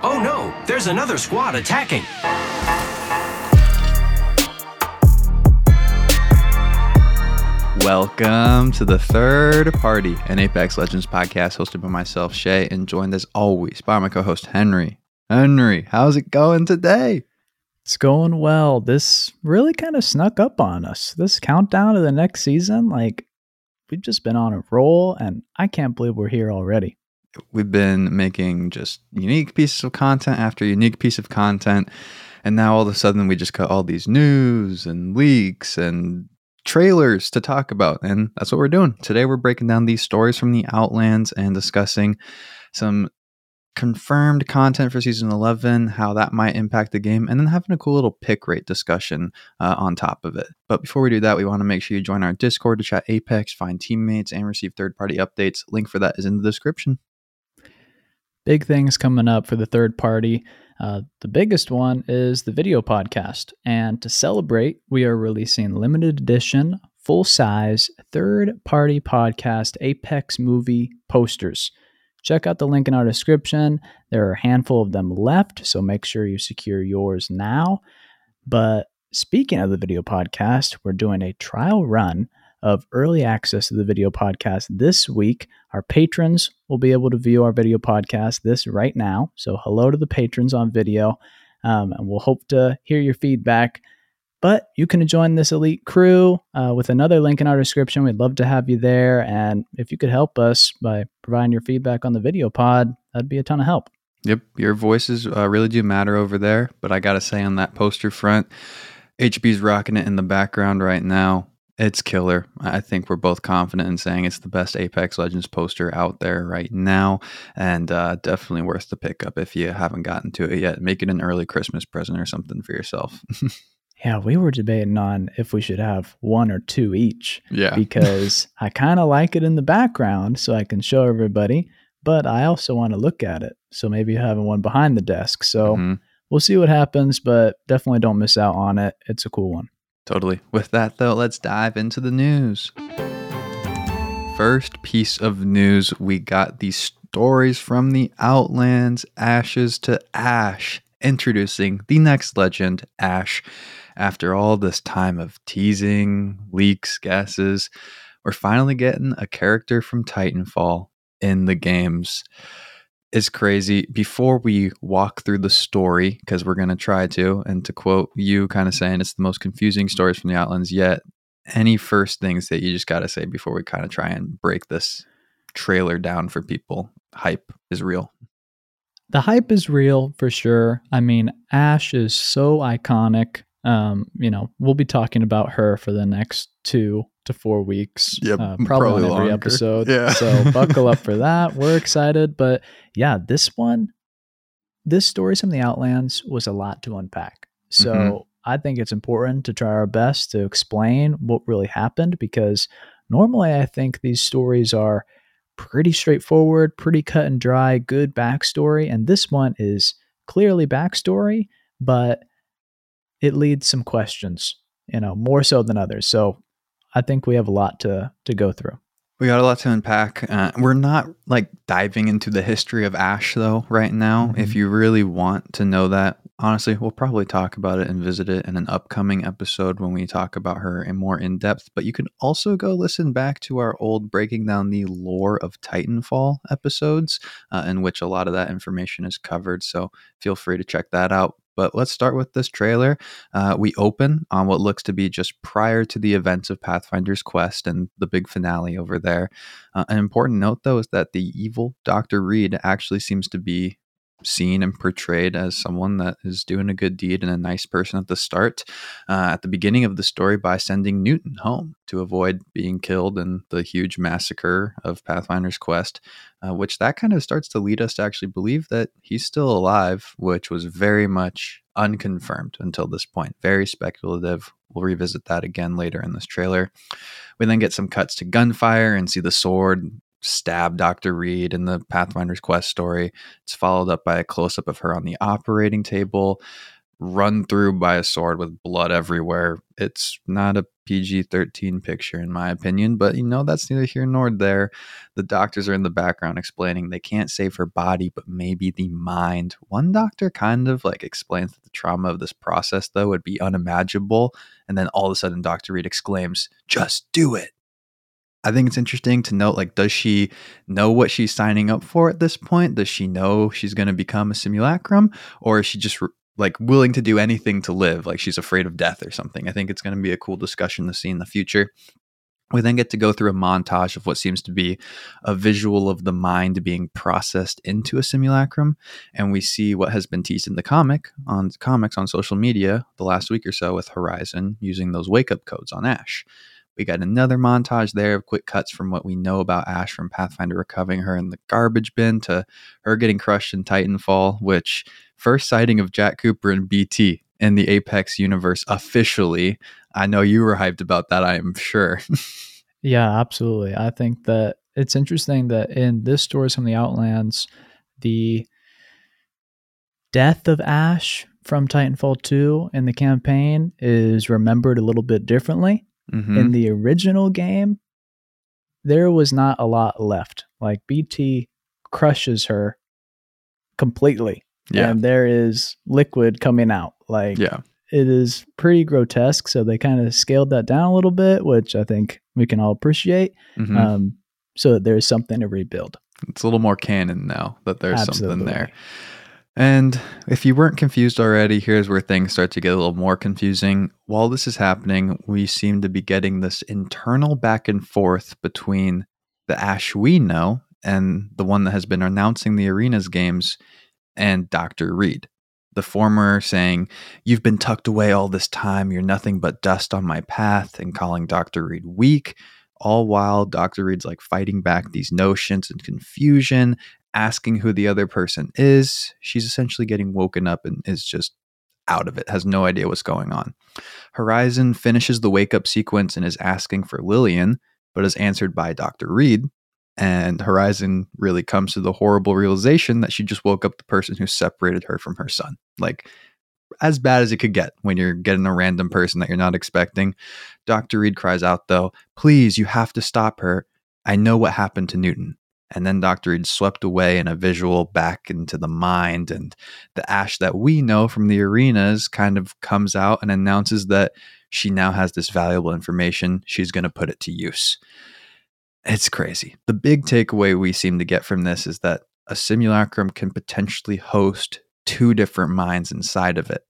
Oh no, there's another squad attacking. Welcome to the third party, an Apex Legends podcast hosted by myself, Shay, and joined as always by my co host, Henry. Henry, how's it going today? It's going well. This really kind of snuck up on us. This countdown to the next season, like, we've just been on a roll, and I can't believe we're here already. We've been making just unique pieces of content after unique piece of content. And now all of a sudden we just got all these news and leaks and trailers to talk about. And that's what we're doing. Today we're breaking down these stories from the Outlands and discussing some confirmed content for season 11, how that might impact the game, and then having a cool little pick rate discussion uh, on top of it. But before we do that, we want to make sure you join our Discord to chat Apex, find teammates, and receive third party updates. Link for that is in the description. Big things coming up for the third party. Uh, the biggest one is the video podcast. And to celebrate, we are releasing limited edition, full size, third party podcast Apex movie posters. Check out the link in our description. There are a handful of them left, so make sure you secure yours now. But speaking of the video podcast, we're doing a trial run of early access to the video podcast this week. Our patrons will be able to view our video podcast this right now. So, hello to the patrons on video, um, and we'll hope to hear your feedback. But you can join this elite crew uh, with another link in our description. We'd love to have you there. And if you could help us by providing your feedback on the video pod, that'd be a ton of help. Yep, your voices uh, really do matter over there. But I got to say, on that poster front, HB's rocking it in the background right now. It's killer. I think we're both confident in saying it's the best Apex Legends poster out there right now, and uh, definitely worth the pickup if you haven't gotten to it yet. Make it an early Christmas present or something for yourself. yeah, we were debating on if we should have one or two each. Yeah. Because I kind of like it in the background so I can show everybody, but I also want to look at it. So maybe having one behind the desk. So mm-hmm. we'll see what happens, but definitely don't miss out on it. It's a cool one. Totally. With that, though, let's dive into the news. First piece of news we got these stories from the Outlands Ashes to Ash, introducing the next legend, Ash. After all this time of teasing, leaks, guesses, we're finally getting a character from Titanfall in the games is crazy. Before we walk through the story, because we're going to try to, and to quote you kind of saying it's the most confusing stories from the Outlands yet, any first things that you just got to say before we kind of try and break this trailer down for people? Hype is real. The hype is real for sure. I mean, Ash is so iconic. Um, you know, we'll be talking about her for the next two to four weeks. Yep, uh, probably, probably every longer. episode. Yeah. so buckle up for that. We're excited. But yeah, this one, this story from the Outlands was a lot to unpack. So mm-hmm. I think it's important to try our best to explain what really happened because normally I think these stories are pretty straightforward, pretty cut and dry, good backstory. And this one is clearly backstory, but it leads some questions, you know, more so than others. So I think we have a lot to to go through. We got a lot to unpack. Uh, we're not like diving into the history of Ash though right now. Mm-hmm. If you really want to know that, honestly, we'll probably talk about it and visit it in an upcoming episode when we talk about her in more in depth. But you can also go listen back to our old breaking down the lore of Titanfall episodes, uh, in which a lot of that information is covered. So feel free to check that out. But let's start with this trailer. Uh, we open on what looks to be just prior to the events of Pathfinder's Quest and the big finale over there. Uh, an important note, though, is that the evil Dr. Reid actually seems to be seen and portrayed as someone that is doing a good deed and a nice person at the start, uh, at the beginning of the story, by sending Newton home to avoid being killed in the huge massacre of Pathfinder's Quest, uh, which that kind of starts to lead us to actually believe that he's still alive, which was very much unconfirmed until this point. Very speculative. We'll revisit that again later in this trailer. We then get some cuts to gunfire and see the sword stab Dr. Reid in the Pathfinder's Quest story. It's followed up by a close up of her on the operating table. run through by a sword with blood everywhere. It's not a PG 13 picture, in my opinion, but you know, that's neither here nor there. The doctors are in the background explaining they can't save her body, but maybe the mind. One doctor kind of like explains that the trauma of this process, though, would be unimaginable. And then all of a sudden, Dr. Reid exclaims, Just do it. I think it's interesting to note like, does she know what she's signing up for at this point? Does she know she's going to become a simulacrum? Or is she just like willing to do anything to live, like she's afraid of death or something. I think it's going to be a cool discussion to see in the future. We then get to go through a montage of what seems to be a visual of the mind being processed into a simulacrum, and we see what has been teased in the comic on comics on social media the last week or so with Horizon using those wake up codes on Ash. We got another montage there of quick cuts from what we know about Ash from Pathfinder recovering her in the garbage bin to her getting crushed in Titanfall, which first sighting of Jack Cooper and BT in the Apex universe officially. I know you were hyped about that, I am sure. yeah, absolutely. I think that it's interesting that in this story from the Outlands, the death of Ash from Titanfall 2 in the campaign is remembered a little bit differently. Mm-hmm. In the original game, there was not a lot left. Like BT crushes her completely yeah. and there is liquid coming out. Like, yeah, it is pretty grotesque. So they kind of scaled that down a little bit, which I think we can all appreciate. Mm-hmm. Um, so that there's something to rebuild. It's a little more canon now that there's Absolutely. something there. And if you weren't confused already, here's where things start to get a little more confusing. While this is happening, we seem to be getting this internal back and forth between the Ash we know and the one that has been announcing the arenas games and Dr. Reid. The former saying, You've been tucked away all this time, you're nothing but dust on my path, and calling Dr. Reid weak, all while Dr. Reid's like fighting back these notions and confusion, asking who the other person is. She's essentially getting woken up and is just out of it, has no idea what's going on. Horizon finishes the wake up sequence and is asking for Lillian, but is answered by Dr. Reid, and Horizon really comes to the horrible realization that she just woke up the person who separated her from her son. Like, as bad as it could get when you're getting a random person that you're not expecting. Dr. Reid cries out, though, please, you have to stop her. I know what happened to Newton. And then Dr. Reid swept away in a visual back into the mind, and the Ash that we know from the arenas kind of comes out and announces that she now has this valuable information. She's going to put it to use. It's crazy. The big takeaway we seem to get from this is that a simulacrum can potentially host two different minds inside of it.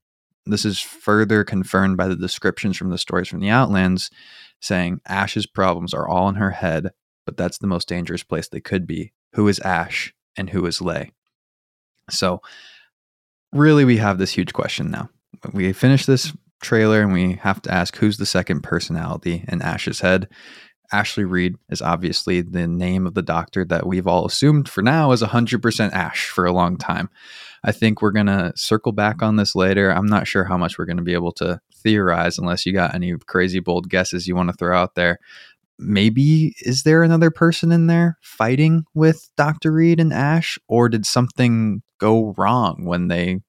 This is further confirmed by the descriptions from the stories from the Outlands, saying Ash's problems are all in her head, but that's the most dangerous place they could be. Who is Ash and who is Lay? So, really, we have this huge question now. We finish this trailer and we have to ask who's the second personality in Ash's head. Ashleigh Reid is obviously the name of the doctor that we've all assumed for now is 100% Ash for a long time. I think we're going to circle back on this later. I'm not sure how much we're going to be able to theorize unless you got any crazy bold guesses you want to throw out there. Maybe is there another person in there fighting with Dr. Reid and Ash, or did something go wrong when they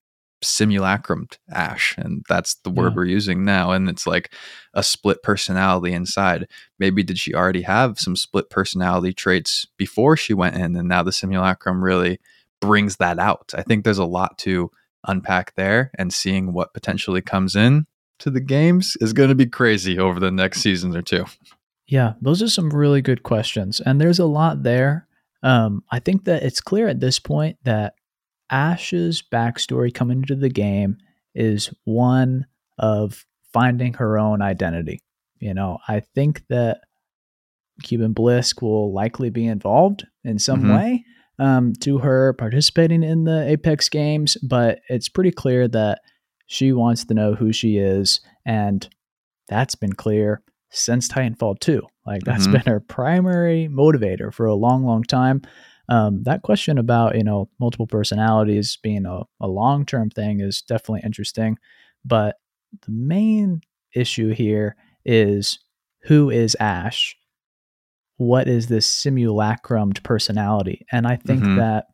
simulacrumed Ash, and that's the word yeah. we're using now. And it's like a split personality inside. Maybe did she already have some split personality traits before she went in, and now the simulacrum really brings that out. I think there's a lot to unpack there, and seeing what potentially comes in to the games is going to be crazy over the next season or two. Yeah, those are some really good questions, and there's a lot there. Um, I think that it's clear at this point that Ash's backstory coming into the game is one of finding her own identity. You know, I think that Kuben Blisk will likely be involved in some mm-hmm. way um, to her participating in the Apex games, but it's pretty clear that she wants to know who she is. And that's been clear since Titanfall 2. Like, that's mm-hmm. been her primary motivator for a long, long time. Um, that question about you know multiple personalities being a, a long term thing is definitely interesting, but the main issue here is who is Ash? What is this simulacrumed personality? And I think mm-hmm. that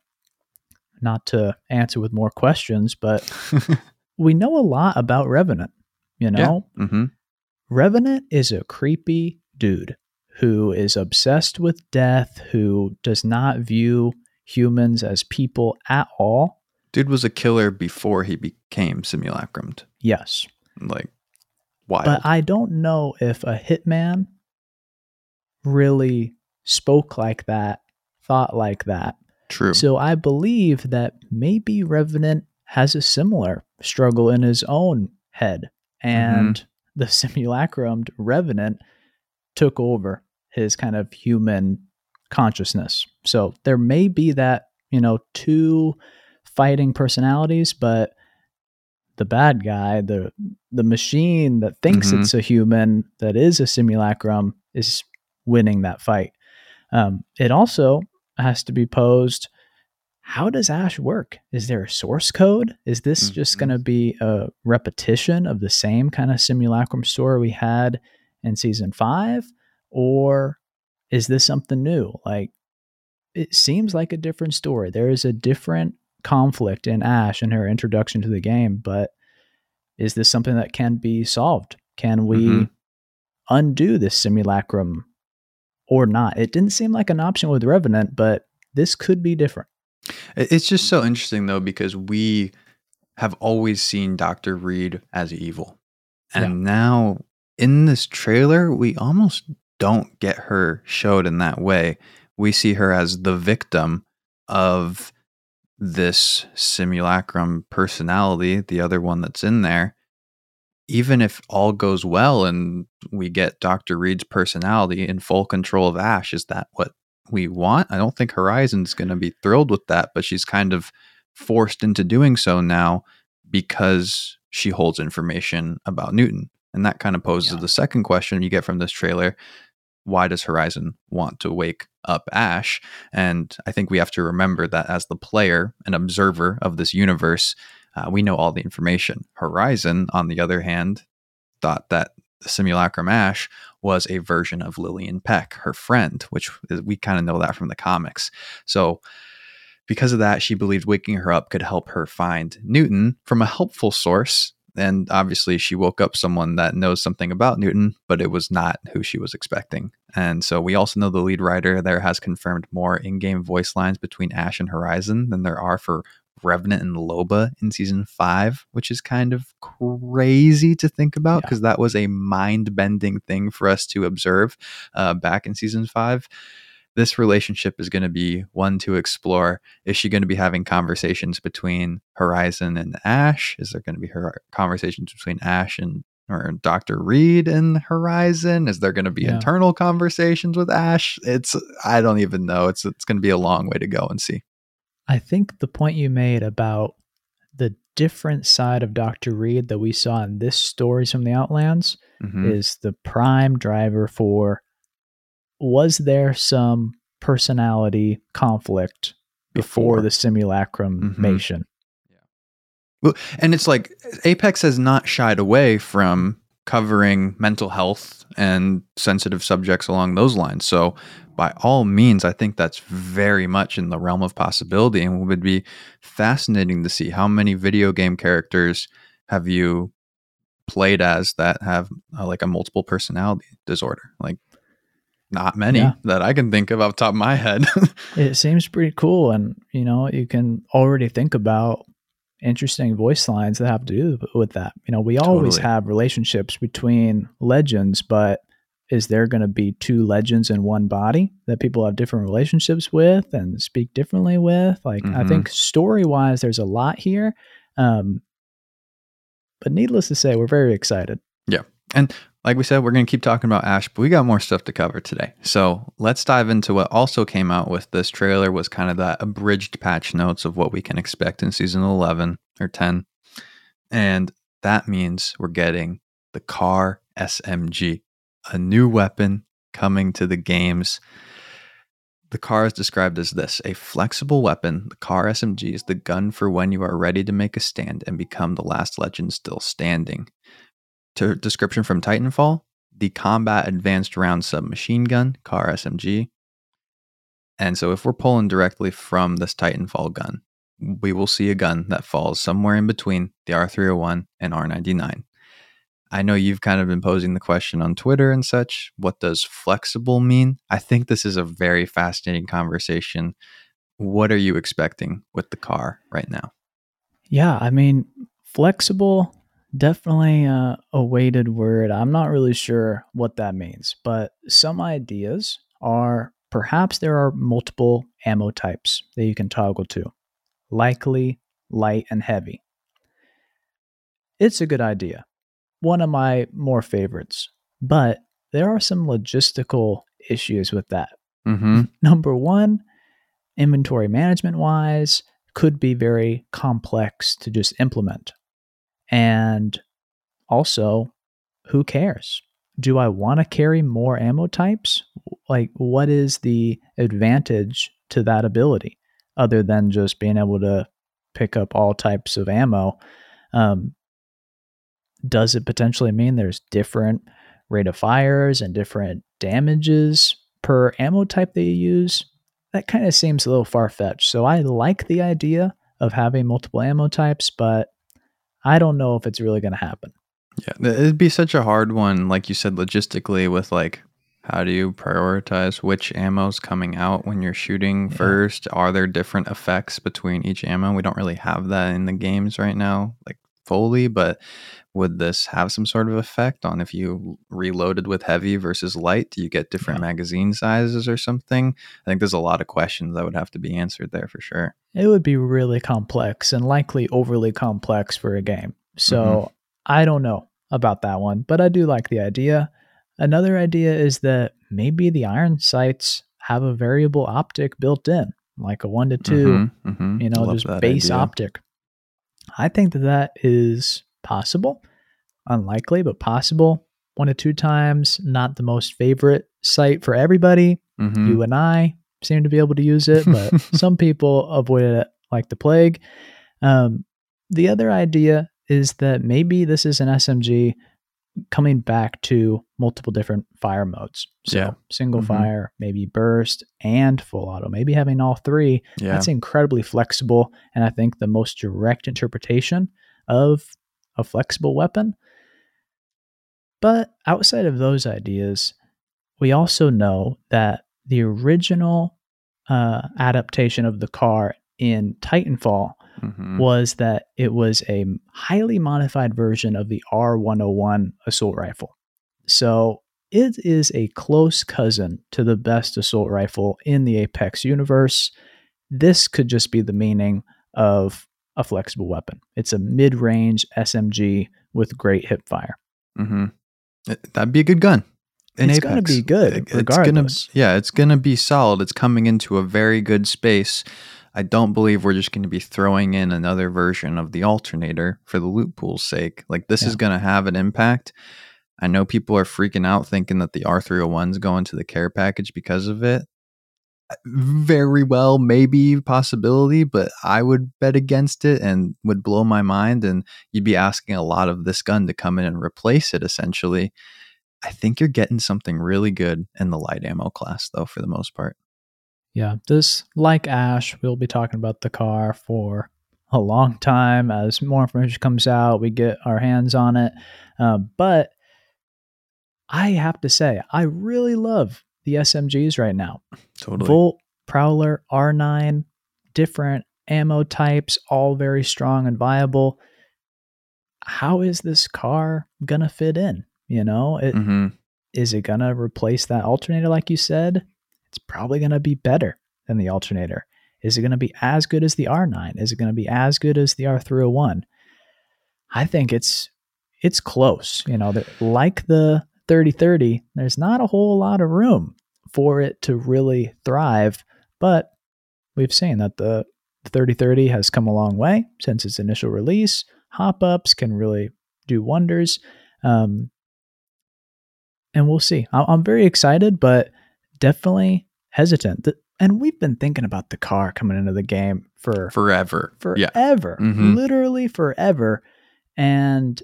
not to answer with more questions, but we know a lot about Revenant. You know, Mm-hmm. Revenant is a creepy dude who is obsessed with death, who does not view humans as people at all. Dude was a killer before he became simulacrumed. Yes. Like, wild. But I don't know if a hitman really spoke like that, thought like that. True. So I believe that maybe Revenant has a similar struggle in his own head, and mm-hmm. The simulacrumed Revenant took over his kind of human consciousness. So there may be that, you know, two fighting personalities, but the bad guy, the the machine that thinks Mhm. it's a human that is a simulacrum is winning that fight. Um, it also has to be posed how does Ash work? Is there a source code? Is this just Mhm. going to be a repetition of the same kind of simulacrum story we had in season five? Or is this something new? Like, it seems like a different story. There is a different conflict in Ash and her introduction to the game, but is this something that can be solved? Can we Mhm. undo this simulacrum or not? It didn't seem like an option with Revenant, but this could be different. It- It's just so interesting though because we have always seen Dr. Reid as evil. And now in this trailer, we almost don't get her showed in that way. We see her as the victim of this simulacrum personality, the other one that's in there. Even if all goes well and we get Dr. Reid's personality in full control of Ash, is that what we want? I don't think Horizon's going to be thrilled with that, but she's kind of forced into doing so now because she holds information about Newton. And that kind of poses Yeah. the second question you get from this trailer why does Horizon want to wake up Ash? And I think we have to remember that as the player, an observer of this universe, uh, we know all the information. Horizon, on the other hand, thought that the simulacrum Ash was a version of Lillian Peck, her friend, which is, we kind of know that from the comics. So, because of that, she believed waking her up could help her find Newton from a helpful source. And obviously, she woke up someone that knows something about Newton, but it was not who she was expecting. And so, we also know the lead writer there has confirmed more in game voice lines between Ash and Horizon than there are for Revenant and Loba in season five, which is kind of crazy to think about Yeah. because that was a mind bending thing for us to observe uh, back in season five. This relationship is going to be one to explore. Is she going to be having conversations between Horizon and Ash? Is there going to be her conversations between Ash and or Dr. Reid and Horizon? Is there going to be Yeah. internal conversations with Ash? It's I don't even know. It's it's going to be a long way to go and see. I think the point you made about the different side of Dr. Reid that we saw in this stories from the Outlands Mhm. is the prime driver for was there some personality conflict before, Before. the simulacrum mation? Well, and it's like Apex has not shied away from covering mental health and sensitive subjects along those lines. So, by all means, I think that's very much in the realm of possibility, and it would be fascinating to see how many video game characters have you played as that have uh, like a multiple personality disorder. Like, not many Yeah. that I can think of off the top of my head. It seems pretty cool. And, you know, you can already think about interesting voice lines that have to do with that. You know, we always Totally. have relationships between legends, but is there going to be two legends in one body that people have different relationships with and speak differently with? Like, I Mhm. think story wise, there's a lot here. Um, but needless to say, we're very excited. Yeah. And like we said, we're going to keep talking about Ash, but we got more stuff to cover today. So let's dive into what also came out with this trailer was kind of that abridged patch notes of what we can expect in season 11 or 10. And that means we're getting the Car SMG, a new weapon coming to the games. The car is described as this a flexible weapon. The car SMG is the gun for when you are ready to make a stand and become the last legend still standing to description from Titanfall, the combat advanced round submachine gun, CAR SMG. And so if we're pulling directly from this Titanfall gun, we will see a gun that falls somewhere in between the R301 and R99. I know you've kind of been posing the question on Twitter and such. What does flexible mean? I think this is a very fascinating conversation. What are you expecting with the car right now? Yeah, I mean, flexible, definitely a, a weighted word. I'm not really sure what that means, but some ideas are perhaps there are multiple ammo types that you can toggle to likely, light, and heavy. It's a good idea one of my more favorites. But there are some logistical issues with that. Mm-hmm. Number one, inventory management wise, could be very complex to just implement. And also, who cares? Do I want to carry more ammo types? Like, what is the advantage to that ability other than just being able to pick up all types of ammo? Um, does it potentially mean there's different rate of fires and different damages per ammo type that you use? That kind of seems a little far fetched. So I like the idea of having multiple ammo types, but I don't know if it's really going to happen. Yeah, it'd be such a hard one, like you said, logistically, with like, how do you prioritize which ammo's coming out when you're shooting yeah. first? Are there different effects between each ammo? We don't really have that in the games right now, like fully, but would this have some sort of effect on if you reloaded with heavy versus light? Do you get different yeah. magazine sizes or something? I think there's a lot of questions that would have to be answered there for sure. It would be really complex and likely overly complex for a game. So mm-hmm. I don't know about that one, but I do like the idea. Another idea is that maybe the iron sights have a variable optic built in, like a one to 2 mm-hmm, mm-hmm. you know, Love just base idea. optic. I think that that is possible. Unlikely, but possible. One to two times, not the most favorite site for everybody. Mm-hmm. You and I seem to be able to use it, but some people avoid it like the plague. Um, the other idea is that maybe this is an SMG coming back to multiple different fire modes. So yeah. single mm-hmm. fire, maybe burst and full auto, maybe having all three. Yeah. That's incredibly flexible. And I think the most direct interpretation of a flexible weapon. But outside of those ideas, we also know that the original uh, adaptation of the car in Titanfall mm-hmm. was that it was a highly modified version of the R101 assault rifle. So it is a close cousin to the best assault rifle in the Apex universe. This could just be the meaning of a flexible weapon. It's a mid range SMG with great hip fire. Mm-hmm. That'd be a good gun. In it's going to be good, regardless. It's gonna, yeah, it's going to be solid. It's coming into a very good space. I don't believe we're just going to be throwing in another version of the alternator for the loot pool's sake. Like, this yeah. is going to have an impact. I know people are freaking out thinking that the R301 is going to the care package because of it very well maybe possibility but i would bet against it and would blow my mind and you'd be asking a lot of this gun to come in and replace it essentially i think you're getting something really good in the light ammo class though for the most part yeah this like ash we'll be talking about the car for a long time as more information comes out we get our hands on it uh, but i have to say i really love the SMGs right now. Totally. Volt, Prowler, R9, different ammo types, all very strong and viable. How is this car gonna fit in? You know, it, mm-hmm. is it gonna replace that alternator like you said? It's probably gonna be better than the alternator. Is it gonna be as good as the R9? Is it gonna be as good as the R301? I think it's it's close. You know, like the 3030, there's not a whole lot of room for it to really thrive. But we've seen that the 3030 has come a long way since its initial release. Hop ups can really do wonders. Um, and we'll see. I'm very excited, but definitely hesitant. And we've been thinking about the car coming into the game for forever. Forever. Yeah. Mm-hmm. Literally forever. And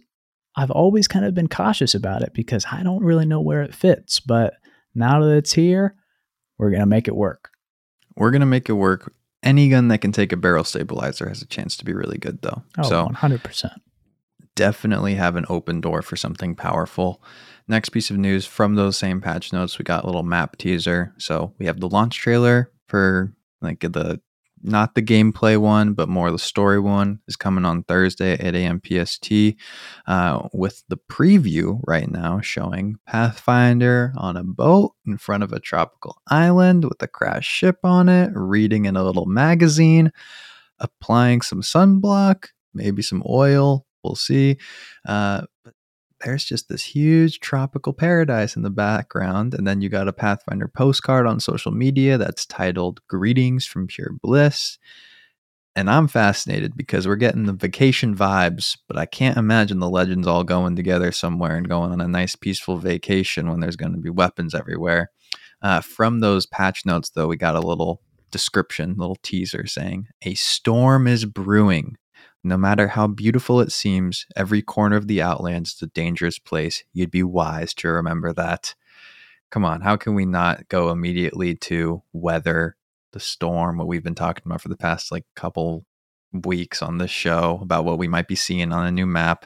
I've always kind of been cautious about it because I don't really know where it fits. But now that it's here, we're going to make it work. We're going to make it work. Any gun that can take a barrel stabilizer has a chance to be really good, though. Oh, so 100%. definitely have an open door for something powerful. Next piece of news from those same patch notes, we got a little map teaser. So we have the launch trailer for like the not the gameplay one, but more the story one is coming on Thursday at 8 a.m. PST. Uh, with the preview right now showing Pathfinder on a boat in front of a tropical island with a crashed ship on it, reading in a little magazine, applying some sunblock, maybe some oil. We'll see. Uh, there's just this huge tropical paradise in the background. And then you got a Pathfinder postcard on social media that's titled Greetings from Pure Bliss. And I'm fascinated because we're getting the vacation vibes, but I can't imagine the legends all going together somewhere and going on a nice, peaceful vacation when there's going to be weapons everywhere. Uh, from those patch notes, though, we got a little description, little teaser saying, A storm is brewing. No matter how beautiful it seems, every corner of the Outlands is a dangerous place. You'd be wise to remember that. Come on, how can we not go immediately to weather the storm, what we've been talking about for the past like couple weeks on this show about what we might be seeing on a new map?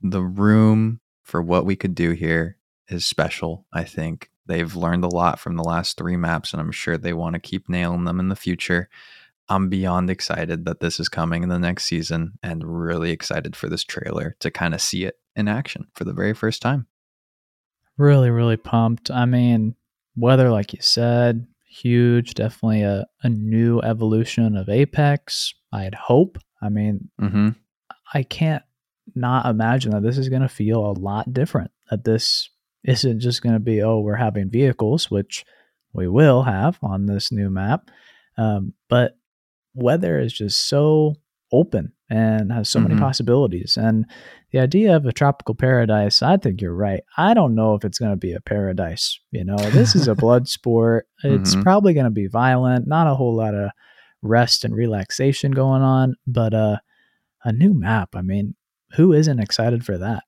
The room for what we could do here is special, I think. They've learned a lot from the last three maps, and I'm sure they want to keep nailing them in the future. I'm beyond excited that this is coming in the next season and really excited for this trailer to kind of see it in action for the very first time. Really, really pumped. I mean, weather, like you said, huge. Definitely a, a new evolution of Apex. I'd hope. I mean, Mm-hmm. I can't not imagine that this is going to feel a lot different. That this isn't just going to be, oh, we're having vehicles, which we will have on this new map. Um, but weather is just so open and has so Mhm. many possibilities. And the idea of a tropical paradise, I think you're right. I don't know if it's going to be a paradise. You know, this is a blood sport. It's Mhm. probably going to be violent, not a whole lot of rest and relaxation going on, but uh, a new map. I mean, who isn't excited for that?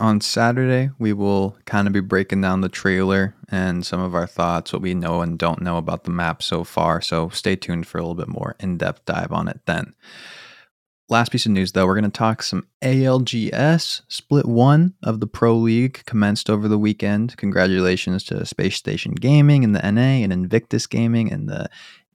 On Saturday, we will kind of be breaking down the trailer and some of our thoughts, what we know and don't know about the map so far. So stay tuned for a little bit more in depth dive on it then. Last piece of news though, we're going to talk some ALGS. Split one of the Pro League commenced over the weekend. Congratulations to Space Station Gaming in the NA and Invictus Gaming in the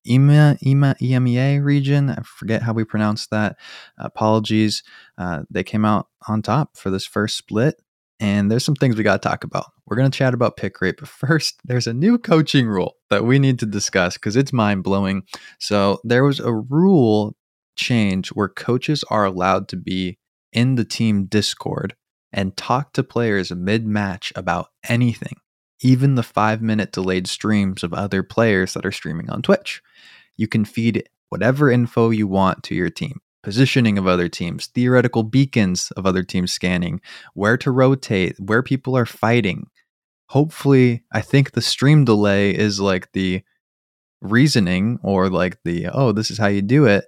E EMEA, EMEA, EMEA region. I forget how we pronounce that. Apologies. Uh, they came out on top for this first split. And there's some things we got to talk about. We're going to chat about pick rate, but first, there's a new coaching rule that we need to discuss because it's mind blowing. So, there was a rule change where coaches are allowed to be in the team Discord and talk to players mid match about anything, even the five minute delayed streams of other players that are streaming on Twitch. You can feed whatever info you want to your team positioning of other teams, theoretical beacons of other teams scanning, where to rotate, where people are fighting. Hopefully, I think the stream delay is like the reasoning or like the, oh, this is how you do it.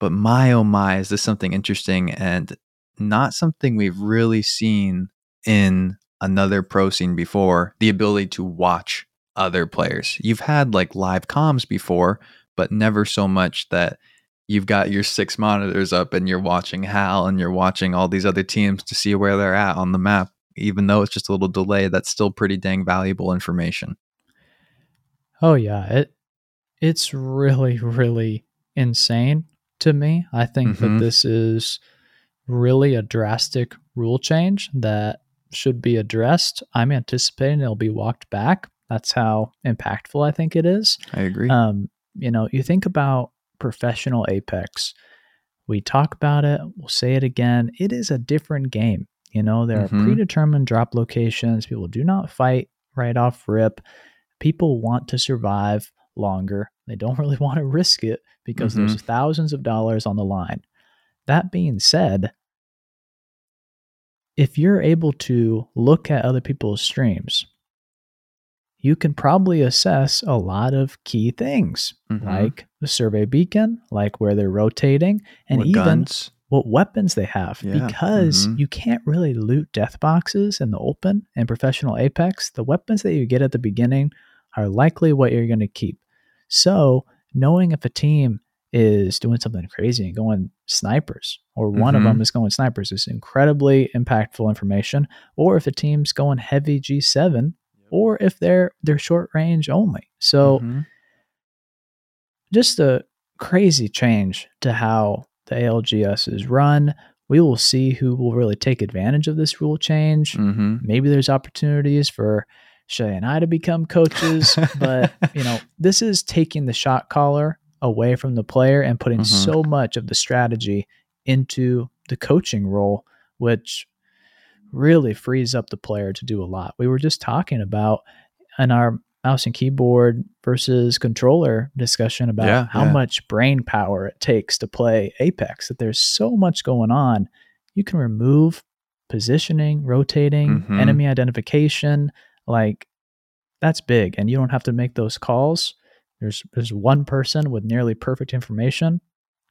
But my, oh my, is this something interesting and not something we've really seen in another pro scene before the ability to watch other players. You've had like live comms before, but never so much that you've got your six monitors up and you're watching Hal and you're watching all these other teams to see where they're at on the map. Even though it's just a little delay, that's still pretty dang valuable information. Oh yeah, it it's really really insane to me. I think Mhm. that this is really a drastic rule change that should be addressed. I'm anticipating it'll be walked back. That's how impactful I think it is. I agree. Um, you know, you think about professional Apex. We talk about it, we'll say it again. It is a different game. You know, there Mhm. are predetermined drop locations. People do not fight right off rip. People want to survive longer. They don't really want to risk it because there's thousands of dollars on the line. That being said, if you're able to look at other people's streams, you can probably assess a lot of key things Mhm. like the survey beacon, like where they're rotating, and What even guns? what weapons they have. Yeah, Because mhm. you can't really loot death boxes in the open and professional Apex. The weapons that you get at the beginning are likely what you're going to keep. So knowing if a team is doing something crazy and going snipers, or one of Mhm. them is going snipers, is incredibly impactful information. Or if a team's going heavy G7, or if they're they're short range only. So Mhm. just a crazy change to how the ALGS is run. We will see who will really take advantage of this rule change. Mhm. Maybe there's opportunities for Shay and I to become coaches, but you know, this is taking the shot caller away from the player and putting Mhm. so much of the strategy into the coaching role, which really frees up the player to do a lot. We were just talking about in our mouse and keyboard versus controller discussion about Yeah, how yeah. much brain power it takes to play Apex, that there's so much going on. You can remove positioning, rotating, Mhm. enemy identification, like that's big. And you don't have to make those calls. There's there's one person with nearly perfect information.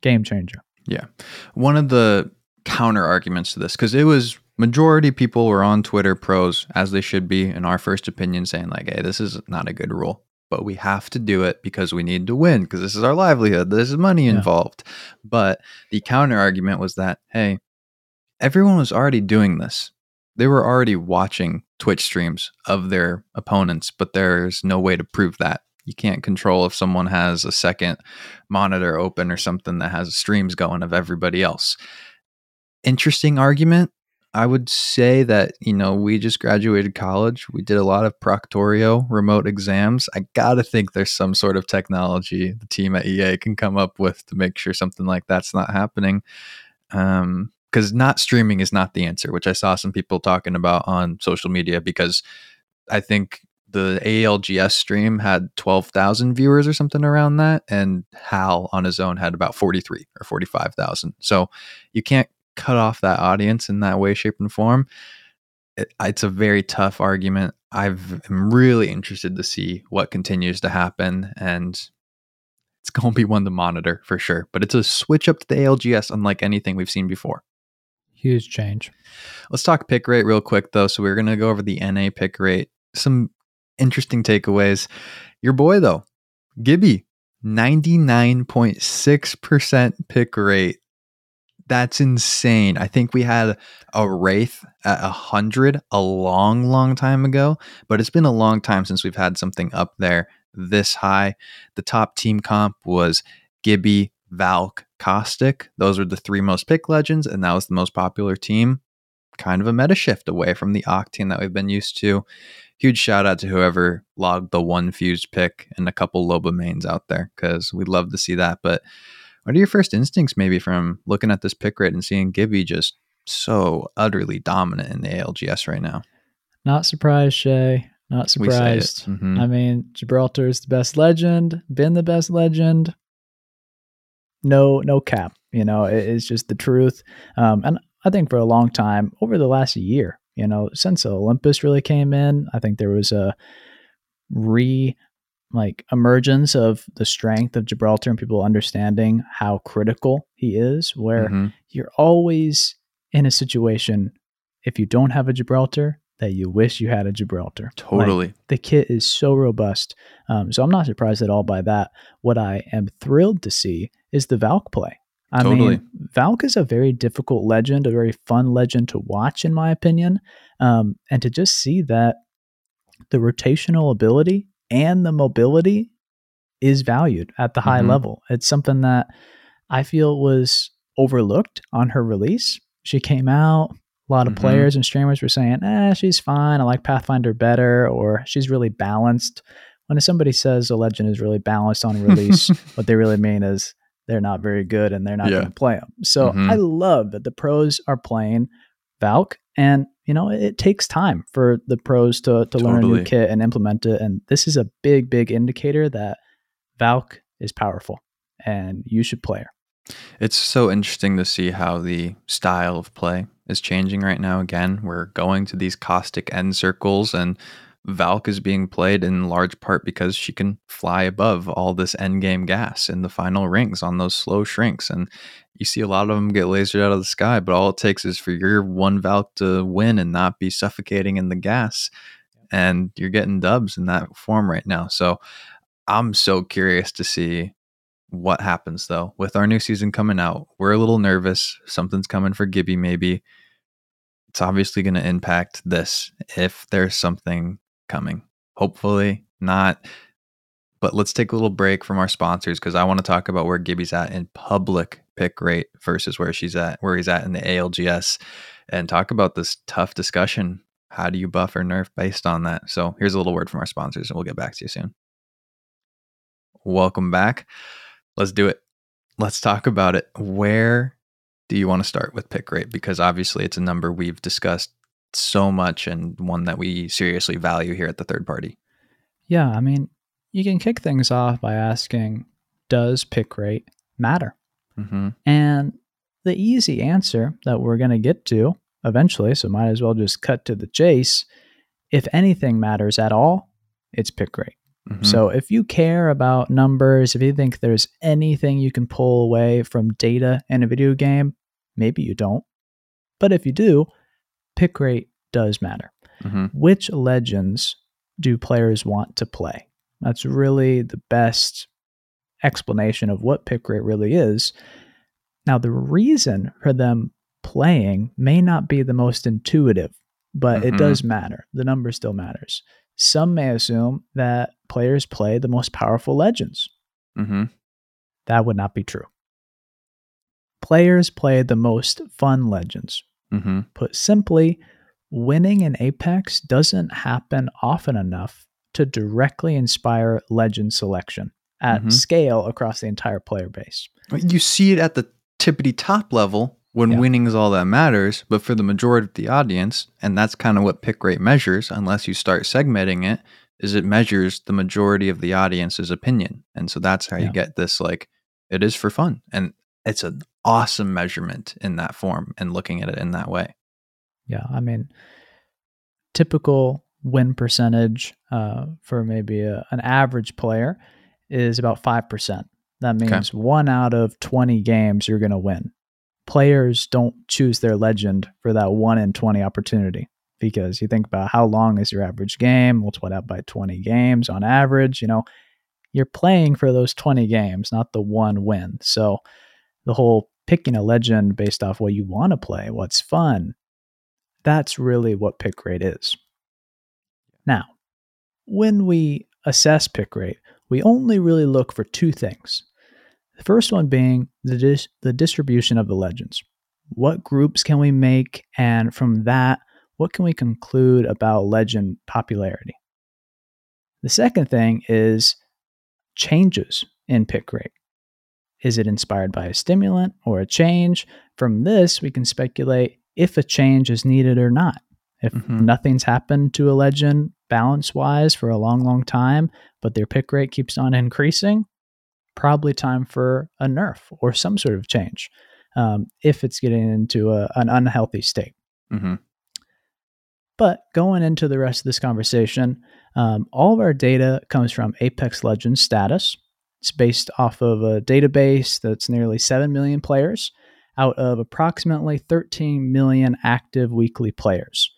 Game changer. Yeah. One of the counter arguments to this because it was majority people were on twitter pros as they should be in our first opinion saying like hey this is not a good rule but we have to do it because we need to win because this is our livelihood there's money Yeah. involved but the counter argument was that hey everyone was already doing this they were already watching twitch streams of their opponents but there's no way to prove that you can't control if someone has a second monitor open or something that has streams going of everybody else. Interesting argument. I would say that, you know, we just graduated college. We did a lot of Proctorio remote exams. I got to think there's some sort of technology the team at EA can come up with to make sure something like that's not happening. Um, because not streaming is not the answer, which I saw some people talking about on social media because I think the ALGS stream had 12,000 viewers or something around that. And Hal on his own had about 43 or 45,000. So you can't cut off that audience in that way, shape, and form. It, it's a very tough argument. I've, I'm really interested to see what continues to happen. And it's going to be one to monitor for sure. But it's a switch up to the ALGS unlike anything we've seen before. Huge change. Let's talk pick rate real quick though. So we're gonna go over the NA pick rate. Some interesting takeaways. Your boy though, Gibby, ninety nine point six percent pick rate. That's insane. I think we had a Wraith at a hundred a long, long time ago, but it's been a long time since we've had something up there this high. The top team comp was Gibby, Valk, Caustic. Those were the three most pick legends, and that was the most popular team. Kind of a meta shift away from the Octane that we've been used to. Huge shout out to whoever logged the one Fuse pick and a couple Loba mains out there because we'd love to see that. But what are your first instincts maybe from looking at this pick rate and seeing Gibby just so utterly dominant in the ALGS right now? Not surprised, Shay. Not We say it. surprised. Mhm. I mean, Gibraltar is the best legend, been the best legend. No, no cap. You know, it- it's just the truth. Um, and I think for a long time, over the last year, you know, since Olympus really came in, I think there was a re like emergence of the strength of Gibraltar and people understanding how critical he is. Where Mhm. you're always in a situation if you don't have a Gibraltar that you wish you had a Gibraltar. Like, Totally. the kit is so robust. Um, so I'm not surprised at all by that. What I am thrilled to see is the Valk play. I Totally. mean, Valk is a very difficult legend, a very fun legend to watch, in my opinion. Um, and to just see that the rotational ability and the mobility is valued at the high Mhm. level. It's something that I feel was overlooked on her release. She came out, a lot of Mhm. players and streamers were saying, eh, she's fine. I like Pathfinder better, or she's really balanced. When somebody says a legend is really balanced on release, what they really mean is they're not very good and they're not Yeah. going to play them. So Mhm. I love that the pros are playing Valk, and you know it, it takes time for the pros to to learn a new kit and implement it. And this is a big, big indicator that Valk is powerful, and you should play her. It's so interesting to see how the style of play is changing right now. Again, we're going to these caustic end circles, and Valk is being played in large part because she can fly above all this endgame gas in the final rings on those slow shrinks. And you see a lot of them get lasered out of the sky, but all it takes is for your one Valk to win and not be suffocating in the gas. And you're getting dubs in that form right now. So I'm so curious to see what happens though with our new season coming out. We're a little nervous. Something's coming for Gibby, maybe. It's obviously going to impact this if there's something coming. Hopefully not. But let's take a little break from our sponsors because I want to talk about where Gibby's at in public pick rate versus where she's at, where he's at in the ALGS, and talk about this tough discussion. How do you buff or nerf based on that? So here's a little word from our sponsors, and we'll get back to you soon. Welcome back. Let's do it. Let's talk about it. Where do you want to start with pick rate? Because obviously it's a number we've discussed so much and one that we seriously value here at the third party. Yeah, I mean, you can kick things off by asking, does pick rate matter? Mm-hmm. And the easy answer that we're going to get to eventually, so might as well just cut to the chase. If anything matters at all, it's pick rate. Mm-hmm. So if you care about numbers, if you think there's anything you can pull away from data in a video game, maybe you don't. But if you do, pick rate does matter. Mm-hmm. Which legends do players want to play? That's really the best explanation of what pick rate really is. Now, the reason for them playing may not be the most intuitive, but it Mhm. does matter. The number still matters. Some may assume that players play the most powerful legends. Mm-hmm. That would not be true. Players play the most fun legends. Mm-hmm. Put simply, winning in Apex doesn't happen often enough to directly inspire legend selection at Mhm. scale across the entire player base. You see it at the tippity top level when Yeah. winning is all that matters, but for the majority of the audience, and that's kind of what pick rate measures, unless you start segmenting it, is it measures the majority of the audience's opinion. And so that's how Yeah. you get this like it is for fun. And it's an awesome measurement in that form and looking at it in that way. Yeah, I mean, typical win percentage uh, for maybe a, an average player is about 5%. That means one out of 20 games you're going to win. Players don't choose their legend for that 1 in 20 opportunity because you think about how long is your average game, multiply that by 20 games on average, you know, you're playing for those 20 games, not the one win. So the whole picking a legend based off what you want to play, what's fun, that's really what pick rate is. Now, when we assess pick rate, we only really look for two things. The first one being the, dis- the distribution of the legends. What groups can we make? And from that, what can we conclude about legend popularity? The second thing is changes in pick rate. Is it inspired by a stimulant or a change? From this, we can speculate if a change is needed or not. If Mhm. nothing's happened to a legend balance wise for a long, long time, but their pick rate keeps on increasing, probably time for a nerf or some sort of change um, if it's getting into a, an unhealthy state. Mm-hmm. But going into the rest of this conversation, um, all of our data comes from Apex Legends status. It's based off of a database that's nearly 7 million players out of approximately 13 million active weekly players.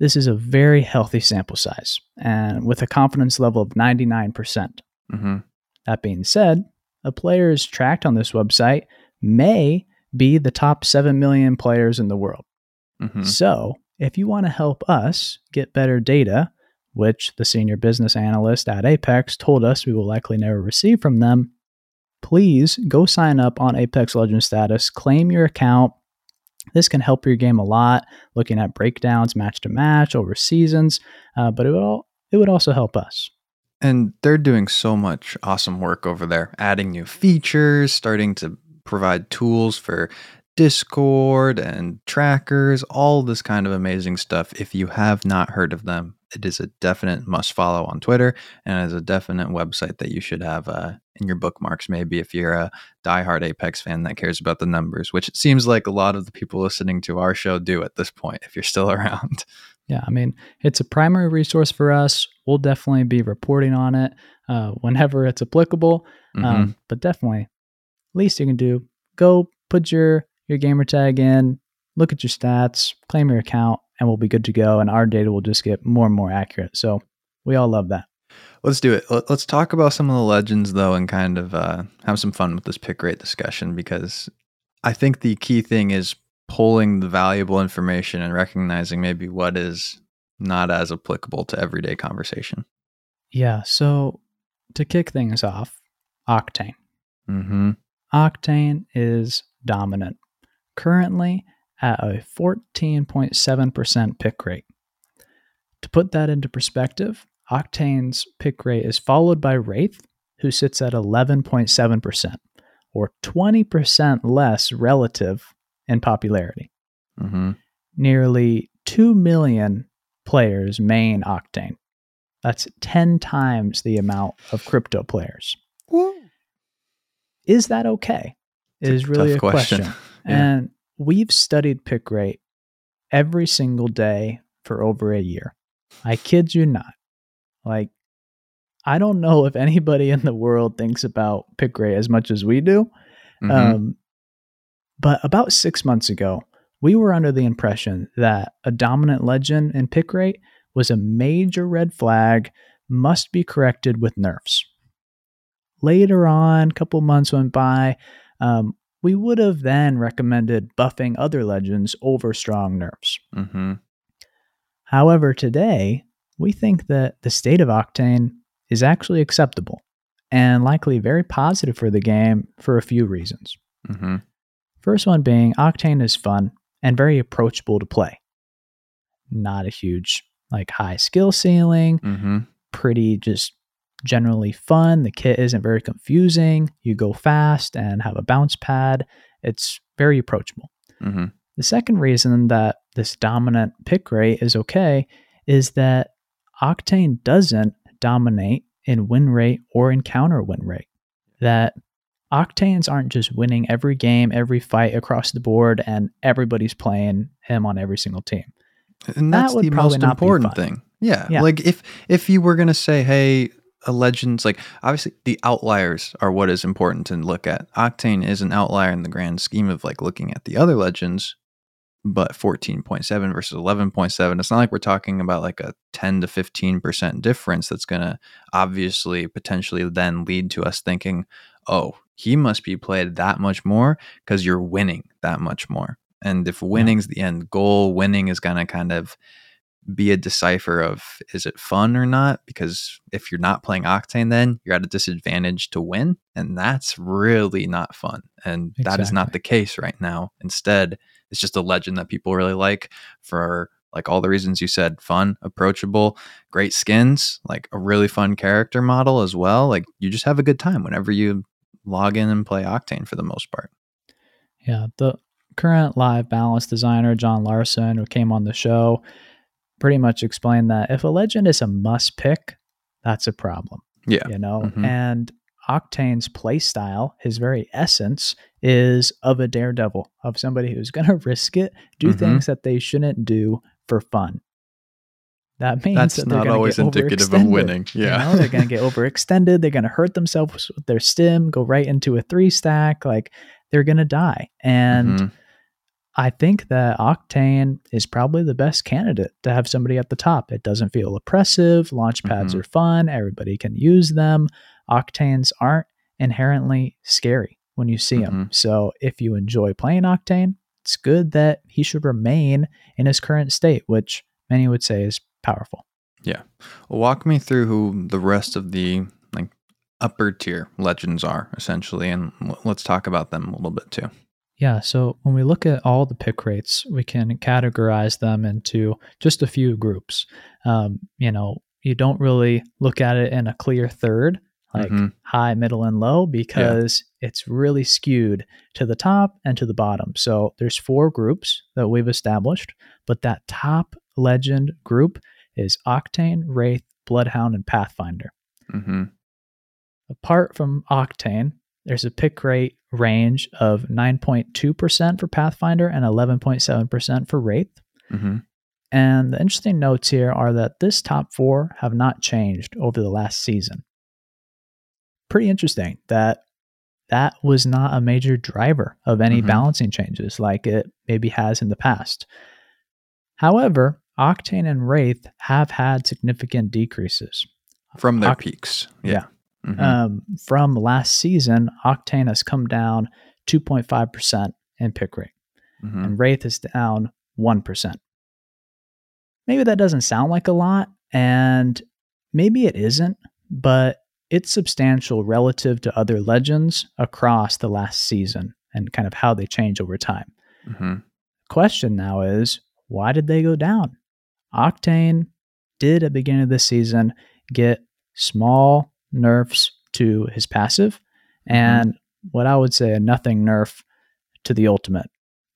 This is a very healthy sample size and with a confidence level of 99%. Mm-hmm. That being said, a player is tracked on this website may be the top 7 million players in the world. Mm-hmm. So, if you want to help us get better data, which the senior business analyst at Apex told us we will likely never receive from them, please go sign up on Apex Legends status, claim your account. This can help your game a lot, looking at breakdowns match to match over seasons, uh, but it would, all, it would also help us. And they're doing so much awesome work over there, adding new features, starting to provide tools for Discord and trackers, all this kind of amazing stuff. If you have not heard of them, it is a definite must follow on Twitter and is a definite website that you should have uh, in your bookmarks, maybe if you're a diehard Apex fan that cares about the numbers, which it seems like a lot of the people listening to our show do at this point, if you're still around. Yeah, I mean, it's a primary resource for us. We'll definitely be reporting on it uh, whenever it's applicable. Mhm. Um, but definitely, least you can do, go put your your gamer tag in, look at your stats, claim your account, and we'll be good to go. And our data will just get more and more accurate. So we all love that. Let's do it. Let- Let's talk about some of the legends, though, and kind of uh, have some fun with this pick rate discussion because I think the key thing is pulling the valuable information and recognizing maybe what is not as applicable to everyday conversation. Yeah. So to kick things off, Octane. Mm-hmm. Octane is dominant, currently at a 14.7% pick rate. To put that into perspective, Octane's pick rate is followed by Wraith, who sits at 11.7%, or 20% less relative in popularity. Mm-hmm. Nearly 2 million players main Octane. That's 10 times the amount of crypto players. Is that okay? Is really a question. question. Yeah. And we've studied pick rate every single day for over a year. I kid you not. Like, I don't know if anybody in the world thinks about pick rate as much as we do. Mhm. Um, but about six months ago, we were under the impression that a dominant legend in pick rate was a major red flag, must be corrected with nerfs. Later on, a couple months went by, um, we would have then recommended buffing other legends over strong nerfs. Mhm. However, today, we think that the state of Octane is actually acceptable and likely very positive for the game for a few reasons. Mhm. First one being Octane is fun and very approachable to play. Not a huge, like, high skill ceiling, Mhm. pretty just generally fun. The kit isn't very confusing. You go fast and have a bounce pad. It's very approachable. Mhm. The second reason that this dominant pick rate is okay is that Octane doesn't dominate in win rate or in counter win rate. That Octanes aren't just winning every game, every fight across the board, and everybody's playing him on every single team. And that's would the most important thing. Yeah. Yeah. Like if if you were gonna say, hey, a legend's like obviously the outliers are what is important to look at. Octane is an outlier in the grand scheme of like looking at the other legends, but 14.7 versus 11.7. It's not like we're talking about like a 10 to 15% difference that's gonna obviously potentially then lead to us thinking, oh, he must be played that much more because you're winning that much more. And if winning's the end goal, winning is gonna kind of be a decipher of is it fun or not? Because if you're not playing octane then you're at a disadvantage to win and that's really not fun and that is not the case right now. Instead it's just a legend that people really like for like all the reasons you said fun approachable great skins like a really fun character model as well. Like you just have a good time whenever you log in and play octane for the most part. Yeah, the current live balance designer, John Larson, who came on the show, pretty much explained that if a legend is a must pick, that's a problem. yeah You know, Mhm. and Octane's playstyle, his very essence, is of a daredevil, of somebody who's going to risk it, do Mhm. things that they shouldn't do for fun. That means that's that they're not always indicative of winning You yeah know, they're going to get overextended. They're going to hurt themselves with their stim, go right into a three stack. Like they're going to die. And Mhm. I think that Octane is probably the best candidate to have somebody at the top. It doesn't feel oppressive. Launch pads Mhm. are fun. Everybody can use them. Octanes aren't inherently scary when you see them. So if you enjoy playing Octane, it's good that he should remain in his current state, which many would say is powerful. Yeah. Well, walk me through who the rest of the like upper tier legends are essentially, and let's talk about them a little bit too. Yeah, so when we look at all the pick rates, we can categorize them into just a few groups. Um, you know, you don't really look at it in a clear third, like Mhm. high, middle, and low, because it's really skewed to the top and to the bottom. So there's four groups that we've established, but that top legend group is Octane, Wraith, Bloodhound, and Pathfinder. hmm Apart from Octane, there's a pick rate range of 9.2% for Pathfinder and 11.7% for Wraith. hmm And the interesting notes here are that this top four have not changed over the last season. Pretty interesting that that was not a major driver of any Mhm. balancing changes like it maybe has in the past. However, Octane and Wraith have had significant decreases. from their Oct- peaks. yeah. Yeah. Mhm. Um, from last season, Octane has come down 2.5% in pick rate, Mhm. and Wraith is down 1%. Maybe that doesn't sound like a lot, and maybe it isn't, but it's substantial relative to other legends across the last season and kind of how they change over time. Mhm. Question now is why did they go down? Octane did at the beginning of this season get small nerfs to his passive mm-hmm. and what I would say a nothing nerf to the ultimate.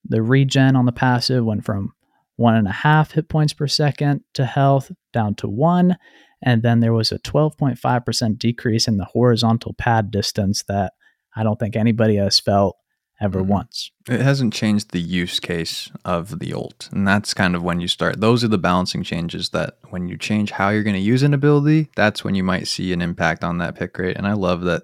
The regen on the passive went from one and a half hit points per second to health down to one. And then there was a 12.5% decrease in the horizontal pad distance that I don't think anybody has felt ever Mhm. once. It hasn't changed the use case of the ult. And that's kind of when you start. Those are the balancing changes that when you change how you're going to use an ability, that's when you might see an impact on that pick rate. And I love that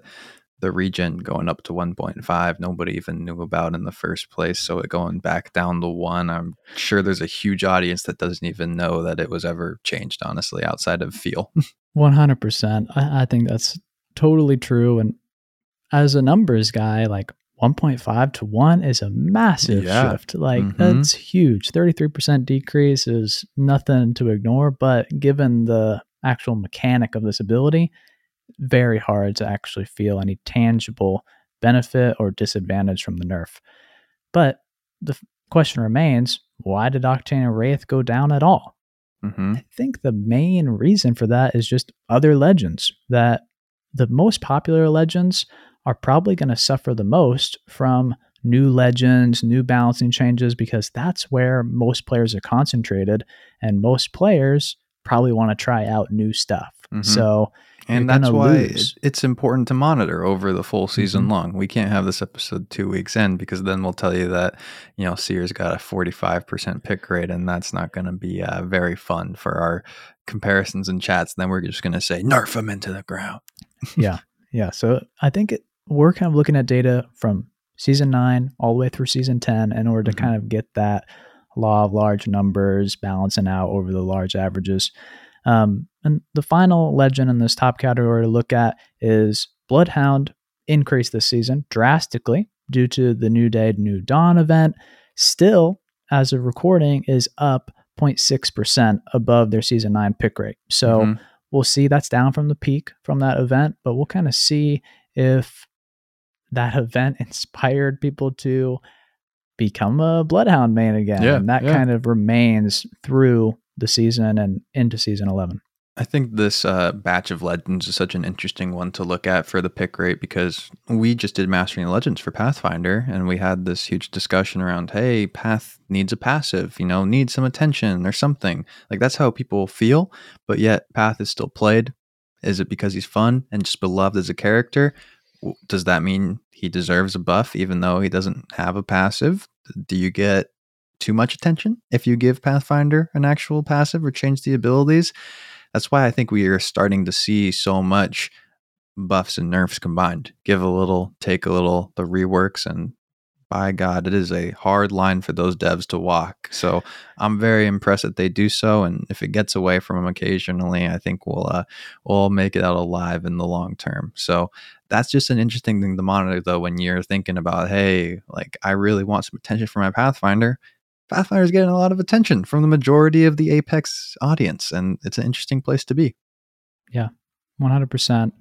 the regen going up to 1.5, nobody even knew about in the first place. So it going back down to one, I'm sure there's a huge audience that doesn't even know that it was ever changed, honestly, outside of feel. 100%. I, I think that's totally true. And as a numbers guy, like 1.5 to 1 is a massive Yeah. shift. Like, Mhm. that's huge. 33% decrease is nothing to ignore. But given the actual mechanic of this ability, very hard to actually feel any tangible benefit or disadvantage from the nerf. But the question remains why did Octane and Wraith go down at all? hmm I think the main reason for that is just other legends that the most popular legends are probably going to suffer the most from new legends, new balancing changes because that's where most players are concentrated and most players probably want to try out new stuff. Mhm. So, And that's why lose. it's important to monitor over the full season Mhm. long. We can't have this episode two weeks in because then we'll tell you that, you know, Seer's got a 45% pick rate and that's not going to be uh, very fun for our comparisons and chats. Then we're just going to say, nerf him into the ground. yeah. Yeah. So, I think it, we're kind of looking at data from season nine all the way through season 10 in order to Mhm. kind of get that law of large numbers balancing out over the large averages. Um, and the final legend in this top category to look at is Bloodhound increased this season drastically due to the New Day, New Dawn event. Still, as of recording, is up 0.6% above their season nine pick rate. So, Mhm. we'll see that's down from the peak from that event, but we'll kind of see if that event inspired people to become a bloodhound man again. Yeah, and that yeah. kind of remains through the season and into season 11. I think this uh, batch of legends is such an interesting one to look at for the pick rate because we just did Mastering Legends for Pathfinder and we had this huge discussion around, hey, Path needs a passive, you know, needs some attention or something. Like that's how people feel, but yet Path is still played. Is it because he's fun and just beloved as a character? Does that mean he deserves a buff even though he doesn't have a passive? Do you get too much attention if you give Pathfinder an actual passive or change the abilities? That's why I think we are starting to see so much buffs and nerfs combined. Give a little, take a little, the reworks, and by God, it is a hard line for those devs to walk. So I'm very impressed that they do so, and if it gets away from them occasionally, I think we'll uh, we'll make it out alive in the long term. So that's just an interesting thing to monitor, though, when you're thinking about, hey, like I really want some attention for my Pathfinder. Pathfinder's getting a lot of attention from the majority of the Apex audience, and it's an interesting place to be. yeah 100%.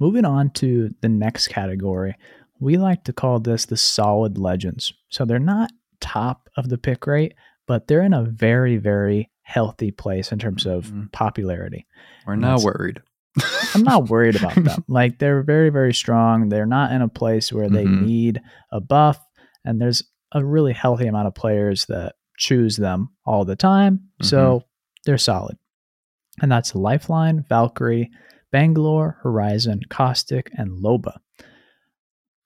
Moving on to the next category, we like to call this the solid legends. So they're not top of the pick rate, but they're in a very, very healthy place in terms of Mhm. popularity. We're And not worried. I'm not worried about them. Like they're very, very strong. They're not in a place where they Mhm. need a buff. And there's a really healthy amount of players that choose them all the time. So they're solid. And that's Lifeline, Valkyrie, Bangalore, Horizon, Caustic, and Loba.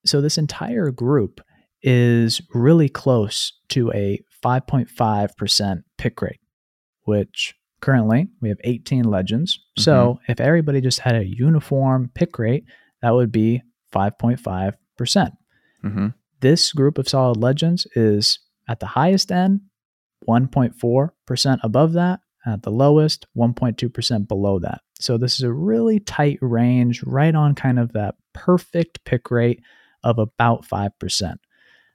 So this entire group is really close to a 5.5% pick rate, which currently we have 18 legends. So if everybody just had a uniform pick rate, that would be 5.5%. hmm This group of solid legends is at the highest end, 1.4% above that, at the lowest, 1.2% below that. So this is a really tight range, right on kind of that perfect pick rate of about 5%.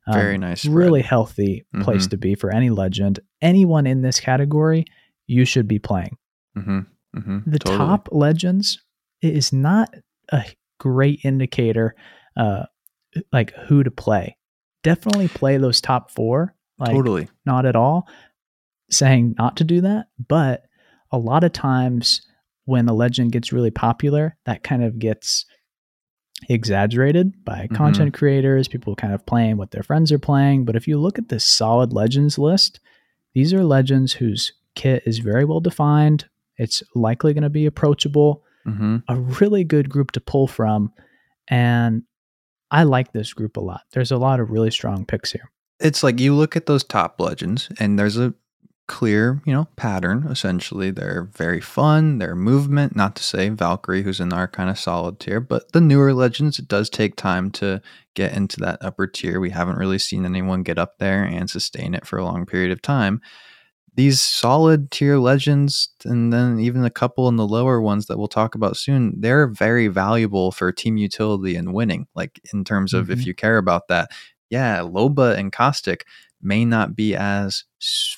Very Um, nice Really healthy place Mhm. to be for any legend. Anyone in this category, you should be playing. Mm-hmm. Mm-hmm. The top legends is not a great indicator, uh, like who to play. Definitely play those top four. Like, totally. not at all saying not to do that, but a lot of times when a legend gets really popular, that kind of gets exaggerated by Mhm. content creators, people kind of playing what their friends are playing. But if you look at this solid legends list, these are legends whose kit is very well defined. It's likely going to be approachable, Mm-hmm. a really good group to pull from. And I like this group a lot. There's a lot of really strong picks here. It's like you look at those top legends, and there's a clear, you know, pattern. Essentially, they're very fun. Their movement, not to say Valkyrie, who's in our kind of solid tier, but the newer legends, it does take time to get into that upper tier. We haven't really seen anyone get up there and sustain it for a long period of time. These solid tier legends, and then even a couple in the lower ones that we'll talk about soon, they're very valuable for team utility and winning. Like in terms of if Mhm. you care about that, yeah, Loba and Caustic may not be as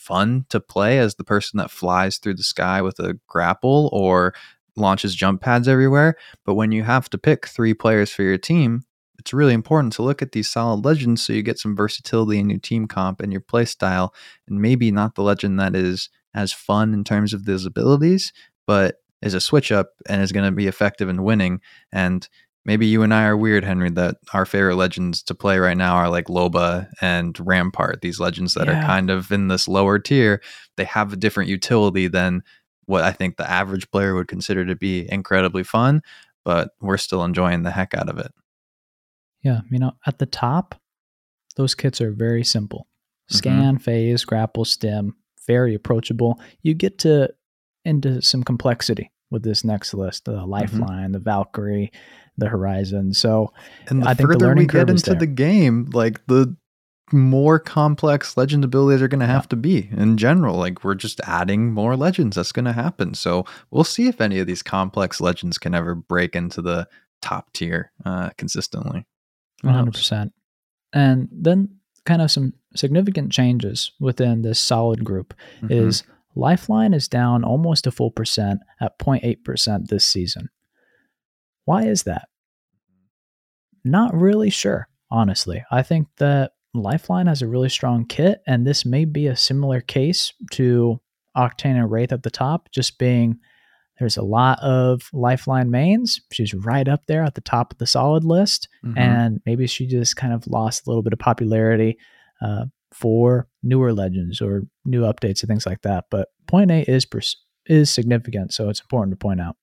fun to play as the person that flies through the sky with a grapple or launches jump pads everywhere. But when you have to pick three players for your team, it's really important to look at these solid legends so you get some versatility in your team comp and your play style. And maybe not the legend that is as fun in terms of those abilities, but is a switch up and is going to be effective in winning. And maybe you and I are weird, Henry, that our favorite legends to play right now are like Loba and Rampart, these legends that Yeah. are kind of in this lower tier. They have a different utility than what I think the average player would consider to be incredibly fun, but we're still enjoying the heck out of it. Yeah, you know, at the top, those kits are very simple. Mhm. Scan, phase, grapple, stim, very approachable. You get to into some complexity with this next list, the Lifeline, the Valkyrie, the Horizon. So And the I think the further we learning get curve is into the game, like the more complex legend abilities are going to have to be in general. Like we're just adding more legends. That's going to happen. So we'll see if any of these complex legends can ever break into the top tier uh, consistently. Who One hundred knows? percent. And then kind of some significant changes within this solid group Mhm. is Lifeline is down almost a full percent at 0.8% this season. Why is that? Not really sure, honestly. I think that Lifeline has a really strong kit, and this may be a similar case to Octane and Wraith at the top, just being there's a lot of Lifeline mains. She's right up there at the top of the solid list Mhm. and maybe she just kind of lost a little bit of popularity uh, for newer legends or new updates and things like that. But point eight is pers- is significant, so it's important to point out.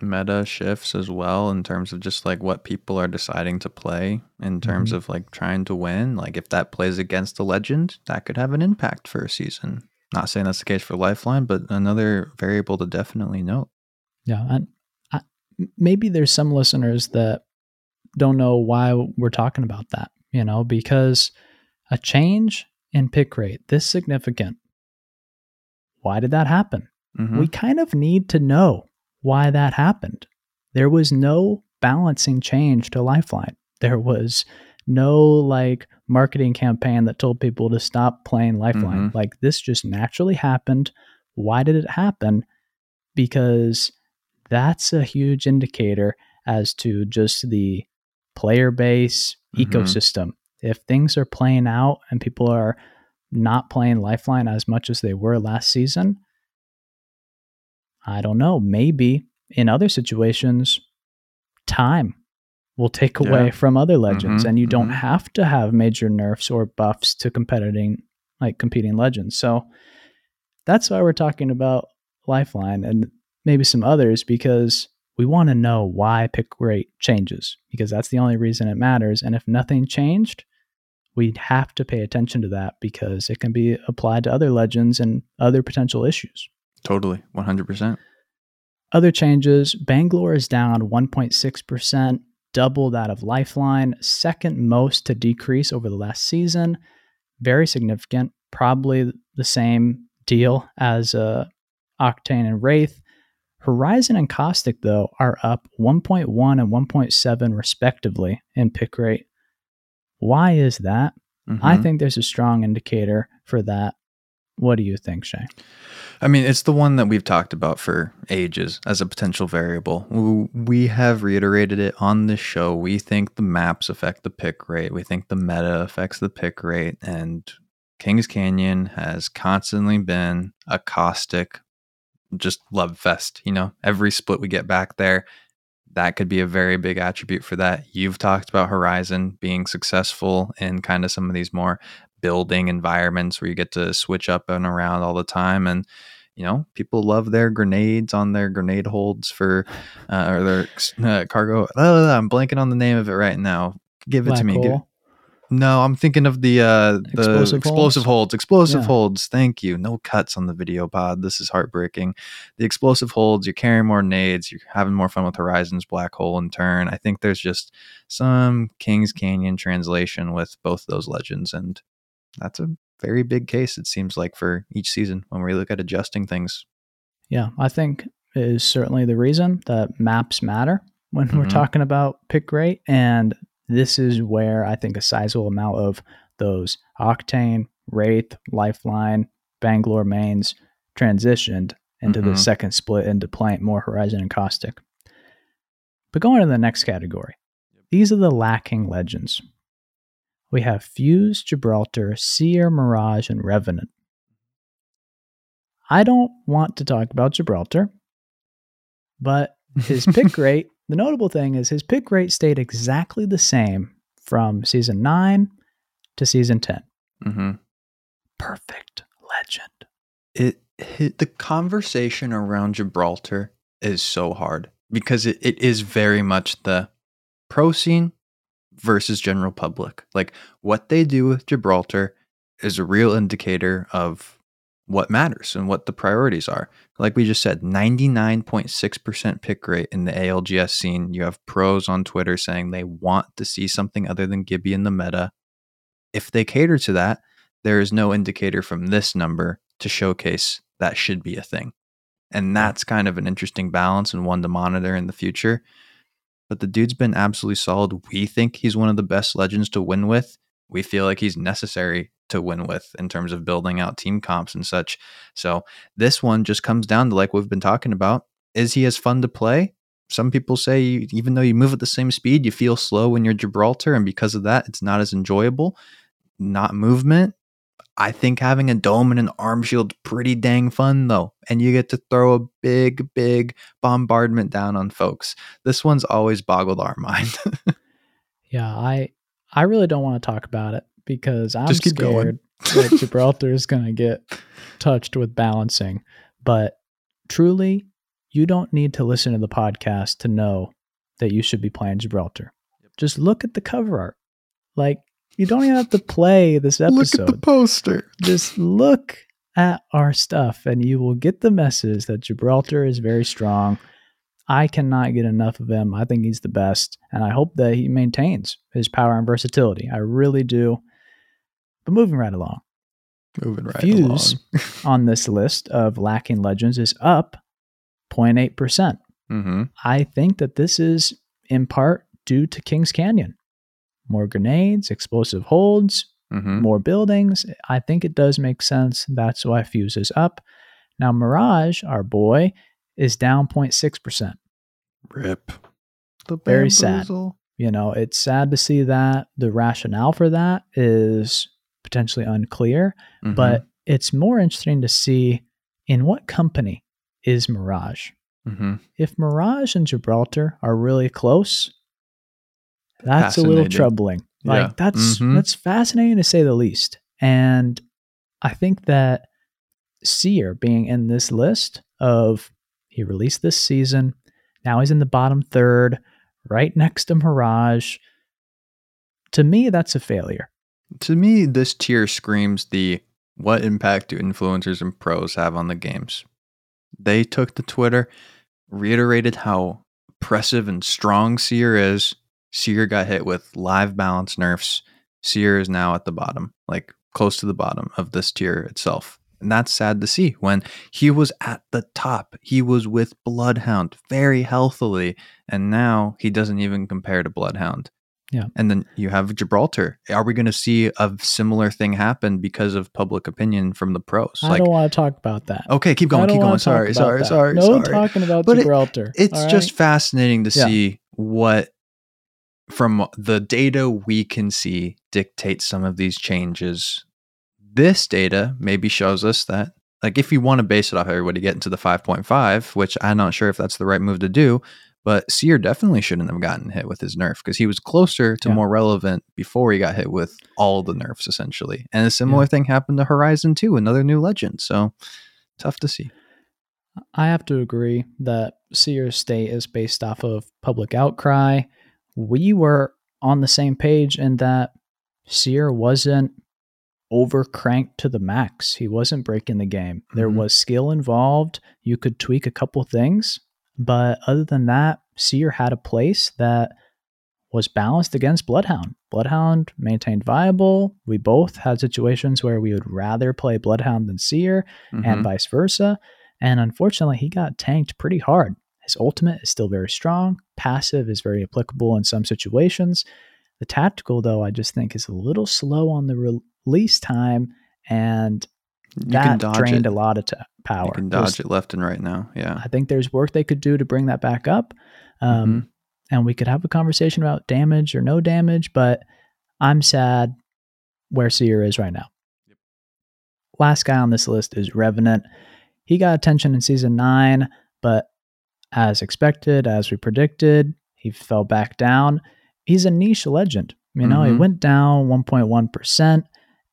meta shifts as well in terms of just like what people are deciding to play in terms Mhm. of like trying to win. Like if that plays against a legend, that could have an impact for a season. Not saying that's the case for Lifeline, but another variable to definitely note. Yeah, and I, maybe there's some listeners that don't know why we're talking about that. You know, because a change in pick rate this significant. Why did that happen? Mhm. we kind of need to know why that happened. There was no balancing change to Lifeline. There was no like marketing campaign that told people to stop playing Lifeline. Mhm. Like this just naturally happened. Why did it happen? Because that's a huge indicator as to just the player base Mhm. ecosystem. If things are playing out and people are not playing Lifeline as much as they were last season, I don't know. Maybe in other situations, time will take away Yeah. from other legends, Mhm, and you don't mhm. have to have major nerfs or buffs to competing like competing legends. So that's why we're talking about Lifeline and maybe some others because we want to know why pick rate changes because that's the only reason it matters. And if nothing changed, we'd have to pay attention to that because it can be applied to other legends and other potential issues. Totally, 100%. Other changes Bangalore is down 1.6%, double that of Lifeline, second most to decrease over the last season. Very significant, probably the same deal as uh, Octane and Wraith. Horizon and Caustic, though, are up 1.1 and 1.7 respectively in pick rate. Why is that? I Mhm. think there's a strong indicator for that. What do you think, Shay? I mean, it's the one that we've talked about for ages as a potential variable. We have reiterated it on this show. We think the maps affect the pick rate. We think the meta affects the pick rate. And Kings Canyon has constantly been a caustic, just love fest. You know, every split we get back there, that could be a very big attribute for that. You've talked about Horizon being successful in kind of some of these more building environments where you get to switch up and around all the time and you know people love their grenades on their grenade holds for uh, or their uh, cargo oh, i'm blanking on the name of it right now give it Black to me Give-? No i'm thinking of the uh the Explosive explosive, holds? holds, explosive Yeah. holds thank you no cuts on the video pod this is heartbreaking the explosive holds you're carrying more nades you're having more fun with horizons black hole and turn i think there's just some kings canyon translation with both those legends and that's a very big case it seems like for each season when we look at adjusting things Yeah, I think is certainly the reason that maps matter when we're Mhm. talking about pick rate. And this is where I think a sizable amount of those Octane, Wraith, Lifeline, Bangalore mains transitioned into the Mhm. second split into Plant, more Horizon and Caustic. But going to the next category, these are the lacking legends. We have Fuse, Gibraltar, Seer, Mirage, and Revenant. I don't want to talk about Gibraltar, but his pick rate, the notable thing is his pick rate stayed exactly the same from season 9 to season 10. mm-hmm. Perfect legend. it hit the conversation around Gibraltar is so hard because it, it is very much the pro scene versus general public. Like what they do with Gibraltar is a real indicator of what matters and what the priorities are. Like we just said, 99.6% pick rate in the ALGS scene. You have pros on Twitter saying they want to see something other than Gibby in the meta. If they cater to that, there is no indicator from this number to showcase that should be a thing. And that's kind of an interesting balance and one to monitor in the future. But the dude's been absolutely solid. We think he's one of the best legends to win with. We feel like he's necessary to win with in terms of building out team comps and such. So this one just comes down to like we've been talking about. Is he as fun to play? Some people say even though you move at the same speed, you feel slow when you're Gibraltar, and because of that, it's not as enjoyable. Not movement. I think having a dome and an arm shield pretty dang fun though, and you get to throw a big, big bombardment down on folks. This one's always boggled our mind. Yeah, I I really don't want to talk about it because I'm Just keep going. scared that Gibraltar is going to get touched with balancing. But truly, you don't need to listen to the podcast to know that you should be playing Gibraltar. Just look at the cover art. Like you don't even have to play this episode. Look at the poster. Just look at our stuff and you will get the message that Gibraltar is very strong. I cannot get enough of him. I think he's the best, and I hope that he maintains his power and versatility. I really do. But moving right along, Moving right Fuse. along. on this list of lacking legends is up 0.8%. mm-hmm. I think that this is in part due to Kings Canyon. More grenades, explosive holds, Mm-hmm. more buildings. I think it does make sense. That's why Fuse is up. Now, Mirage, our boy, is down 0.6%. Rip. The Very sad. You know, it's sad to see that. The rationale for that is potentially unclear, Mhm. but it's more interesting to see in what company is Mirage. Mhm. If Mirage and Gibraltar are really close, that's a little troubling. Like Yeah. that's Mhm. that's fascinating to say the least. And I think that Seer being in this list of he released this season, now he's in the bottom third, right next to Mirage. To me, that's a failure. To me, this tier screams the what impact do influencers and pros have on the games? They took to Twitter, reiterated how oppressive and strong Seer is. Seer got hit with live balance nerfs. Seer is now at the bottom, like close to the bottom of this tier itself. And that's sad to see when he was at the top. He was with Bloodhound very healthily. And now he doesn't even compare to Bloodhound. Yeah. And then you have Gibraltar. Are we going to see a similar thing happen because of public opinion from the pros? I don't want to talk about that. Okay, keep going, keep going. Sorry, sorry, that. sorry, No sorry. talking about But it- Gibraltar. It's all just fascinating to Yeah. see what from the data we can see dictates some of these changes. This data maybe shows us that like if you want to base it off everybody getting to the 5.5, which I'm not sure if that's the right move to do, but Seer definitely shouldn't have gotten hit with his nerf because he was closer to Yeah. more relevant before he got hit with all the nerfs essentially. And a similar thing happened to Horizon 2, another new legend. So tough to see. I have to agree that Seer's state is based off of public outcry. We were on the same page in that Seer wasn't over cranked to the max. He wasn't breaking the game. There Mhm. was skill involved. You could tweak a couple things, but other than that, Seer had a place that was balanced against Bloodhound. Bloodhound maintained viable. We both had situations where we would rather play Bloodhound than Seer and Mhm. vice versa. And unfortunately, he got tanked pretty hard. His ultimate is still very strong. Passive is very applicable in some situations. The tactical, though, I just think is a little slow on the re- release time, and you that can dodge drained it. a lot of ta power. You can There's- dodge it left and right now. Yeah. I think there's work they could do to bring that back up. Um, Mm-hmm. And we could have a conversation about damage or no damage, but I'm sad where Seer is right now. Last guy on this list is Revenant. He got attention in season nine, but as expected, as we predicted, he fell back down. He's a niche legend. You know, he Mhm. went down 1.1%,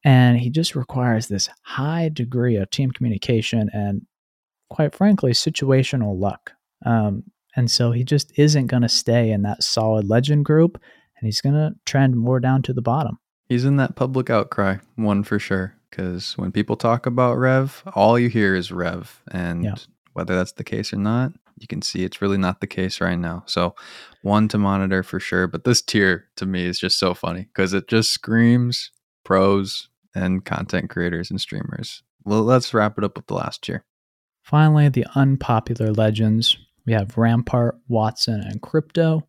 and he just requires this high degree of team communication and, quite frankly, situational luck. Um, and so he just isn't going to stay in that solid legend group, and he's going to trend more down to the bottom. He's in that public outcry, one for sure. Because when people talk about Rev, all you hear is Rev. And Yeah. whether that's the case or not, you can see it's really not the case right now. So, one to monitor for sure. But this tier to me is just so funny because it just screams pros and content creators and streamers. Well, let's wrap it up with the last tier. Finally, the unpopular legends. We have Rampart, Wattson, and Crypto.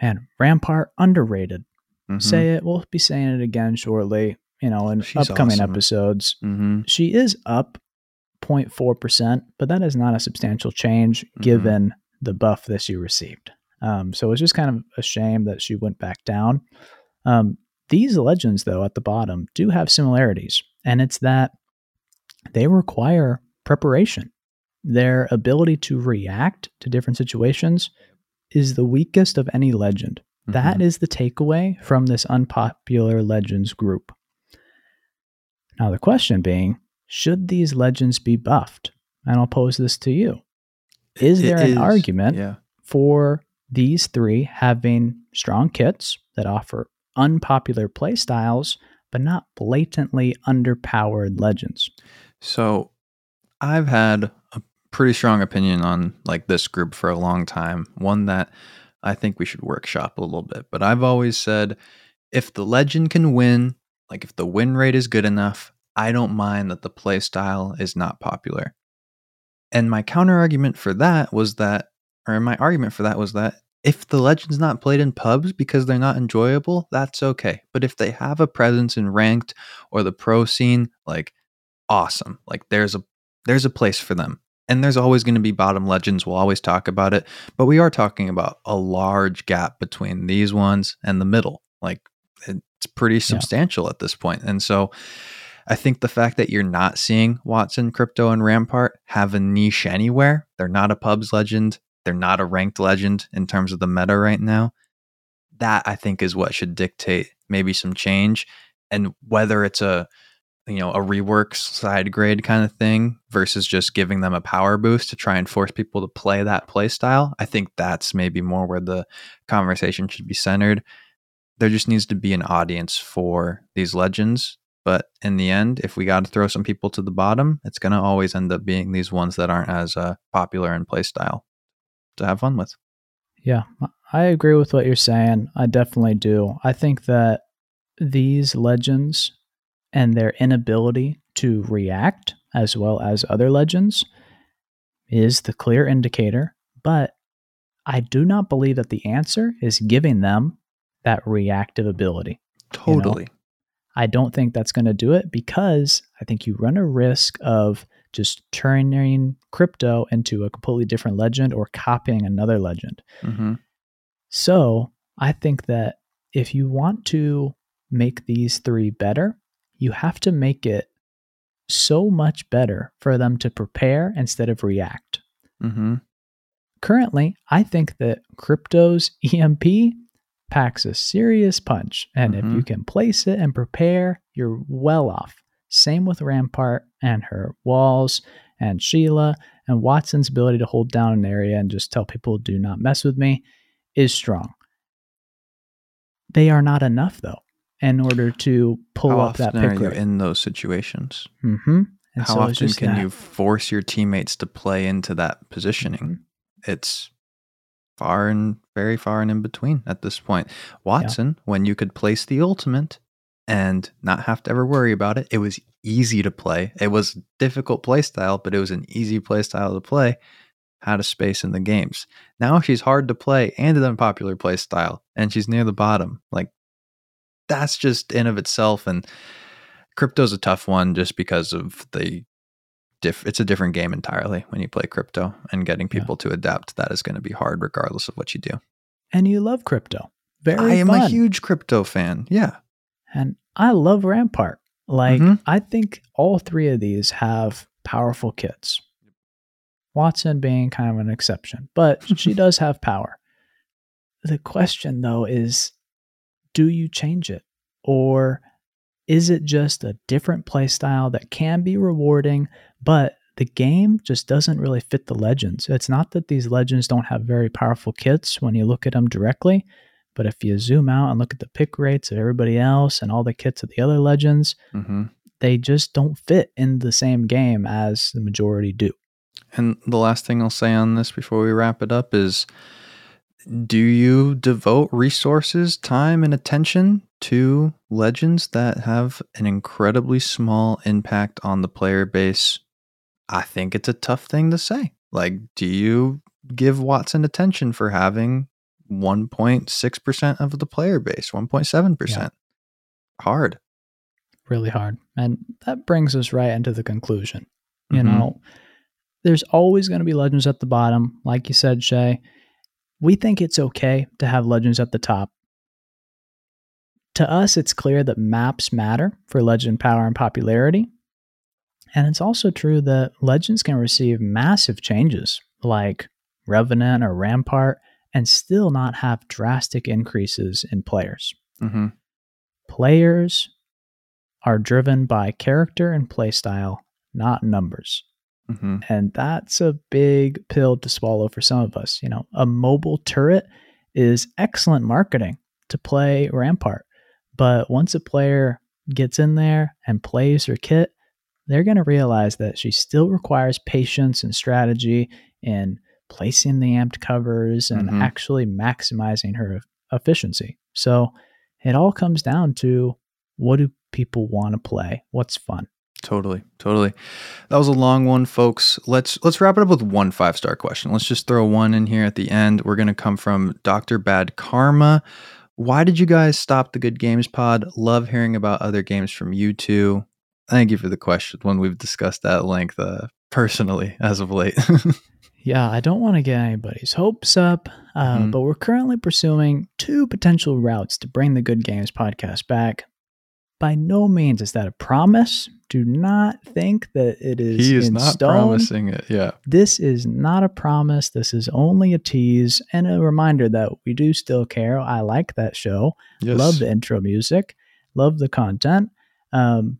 Man, Rampart underrated. Mhm. Say it. We'll be saying it again shortly. You know, in She's upcoming awesome. episodes. Mhm. She is up 0.4%, but that is not a substantial change Mhm. given the buff that she received. Um, so it's just kind of a shame that she went back down. Um, these legends, though, at the bottom do have similarities, and it's that they require preparation. Their ability to react to different situations is the weakest of any legend. That Mhm. is the takeaway from this unpopular legends group. Now, the question being should these legends be buffed? And I'll pose this to you. Is there an argument Yeah. for these three having strong kits that offer unpopular playstyles, but not blatantly underpowered legends? So I've had a pretty strong opinion on like this group for a long time. One that I think we should workshop a little bit. But I've always said if the legend can win, like if the win rate is good enough, I don't mind that the play style is not popular. And my counter argument for that was that, or my argument for that was that if the legend's not played in pubs because they're not enjoyable, that's okay. But if they have a presence in ranked or the pro scene, like awesome. Like there's a there's a place for them. And there's always going to be bottom legends. We'll always talk about it. But we are talking about a large gap between these ones and the middle. Like it's pretty substantial at this point. And so I think the fact that you're not seeing Wattson, Crypto, and Rampart have a niche anywhere, they're not a pubs legend, they're not a ranked legend in terms of the meta right now. That I think is what should dictate maybe some change. And whether it's a you know a rework side grade kind of thing versus just giving them a power boost to try and force people to play that play style i think that's maybe more where the conversation should be centered there just needs to be an audience for these legends but in the end if we got to throw some people to the bottom it's going to always end up being these ones that aren't as uh, popular in play style to have fun with Yeah, I agree with what you're saying. I definitely do. I think that these legends and their inability to react as well as other legends is the clear indicator, but I do not believe that the answer is giving them that reactive ability. Totally. I don't think that's going to do it because I think you run a risk of just turning crypto into a completely different legend or copying another legend. hmm So I think that if you want to make these three better, you have to make it so much better for them to prepare instead of react. hmm Currently, I think that crypto's EMP packs a serious punch. And if you Mhm. can place it and prepare, you're well off. Same with Rampart and her walls and Sheila and Wattson's ability to hold down an area and just tell people, do not mess with me, is strong. They are not enough, though, in order to pull How up that often are you rate. in those situations? mm-hmm. How so often can that- you force your teammates to play into that positioning? Mhm. It's far and very far and in between at this point. Wattson, when you could place the ultimate and not have to ever worry about it, it was easy to play. It was a difficult play style, but it was an easy play style to play. Had a space in the games. Now she's hard to play and an unpopular play style, and she's near the bottom. Like that's just in of itself. And crypto's a tough one just because of the diff. It's a different game entirely when you play crypto, and getting Yeah. people to adapt to that is going to be hard regardless of what you do. And you love crypto. Very I am fun. a huge crypto fan. Yeah. And I love Rampart. Like, Mhm. I think all three of these have powerful kits. Wattson being kind of an exception, but she does have power. The question, though, is do you change it? Or is it just a different play style that can be rewarding, but the game just doesn't really fit the legends? It's not that these legends don't have very powerful kits when you look at them directly, but if you zoom out and look at the pick rates of everybody else and all the kits of the other legends, hmm they just don't fit in the same game as the majority do. And the last thing I'll say on this before we wrap it up is do you devote resources, time, and attention to legends that have an incredibly small impact on the player base? I think it's a tough thing to say. Like, do you give Wattson attention for having 1.6% of the player base, 1.7%? Hard. Really hard. And that brings us right into the conclusion. You Mhm. know, there's always going to be legends at the bottom. Like you said, Shay, we think it's okay to have legends at the top. To us, it's clear that maps matter for legend power and popularity. And it's also true that legends can receive massive changes, like Revenant or Rampart, and still not have drastic increases in players. hmm Players are driven by character and playstyle, not numbers. hmm And that's a big pill to swallow for some of us. You know, a mobile turret is excellent marketing to play Rampart. But once a player gets in there and plays her kit, they're going to realize that she still requires patience and strategy in placing the amped covers and Mhm. actually maximizing her efficiency. So it all comes down to what do people want to play? What's fun? Totally, totally. That was a long one, folks. Let's let's wrap it up with one five star question. Let's just throw one in here at the end. We're gonna come from Doctor Bad Karma. Why did you guys stop the Good Games Pod? Love hearing about other games from you two. Thank you for the question. One we've discussed at length uh, personally as of late. Yeah, I don't want to get anybody's hopes up, uh, Mhm. but we're currently pursuing two potential routes to bring the Good Games podcast back. By no means is that a promise. Do not think that it is. he is not stone. promising it. Yeah. This is not a promise. This is only a tease and a reminder that we do still care. I like that show. Yes. Love the intro music. Love the content. Um,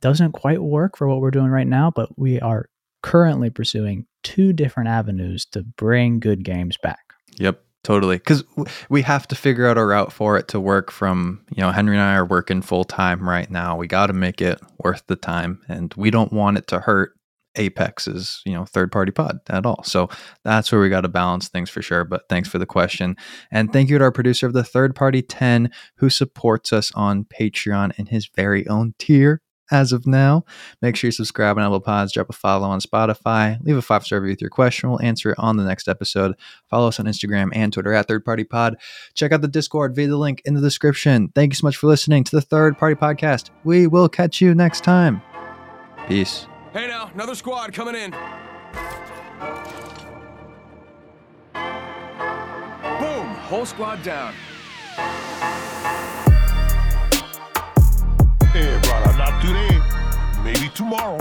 doesn't quite work for what we're doing right now, but we are currently pursuing two different avenues to bring good games back. Yep, totally. Because we have to figure out a route for it to work. From you know, Henry and I are working full time right now. We got to make it worth the time, and we don't want it to hurt Apex's you know third party pod at all. So that's where we got to balance things for sure. But thanks for the question, and thank you to our producer of the third party ten who supports us on Patreon in his very own tier as of now. Make sure you subscribe on Apple Pods, drop a follow on Spotify, leave a five star review with your question. We'll answer it on the next episode. Follow us on Instagram and Twitter at Third Party Pod. Check out the Discord via the link in the description. Thank you so much for listening to the Third Party Podcast. We will catch you next time. Peace. Hey now, another squad coming in. Boom, whole squad down. Not today. Maybe tomorrow.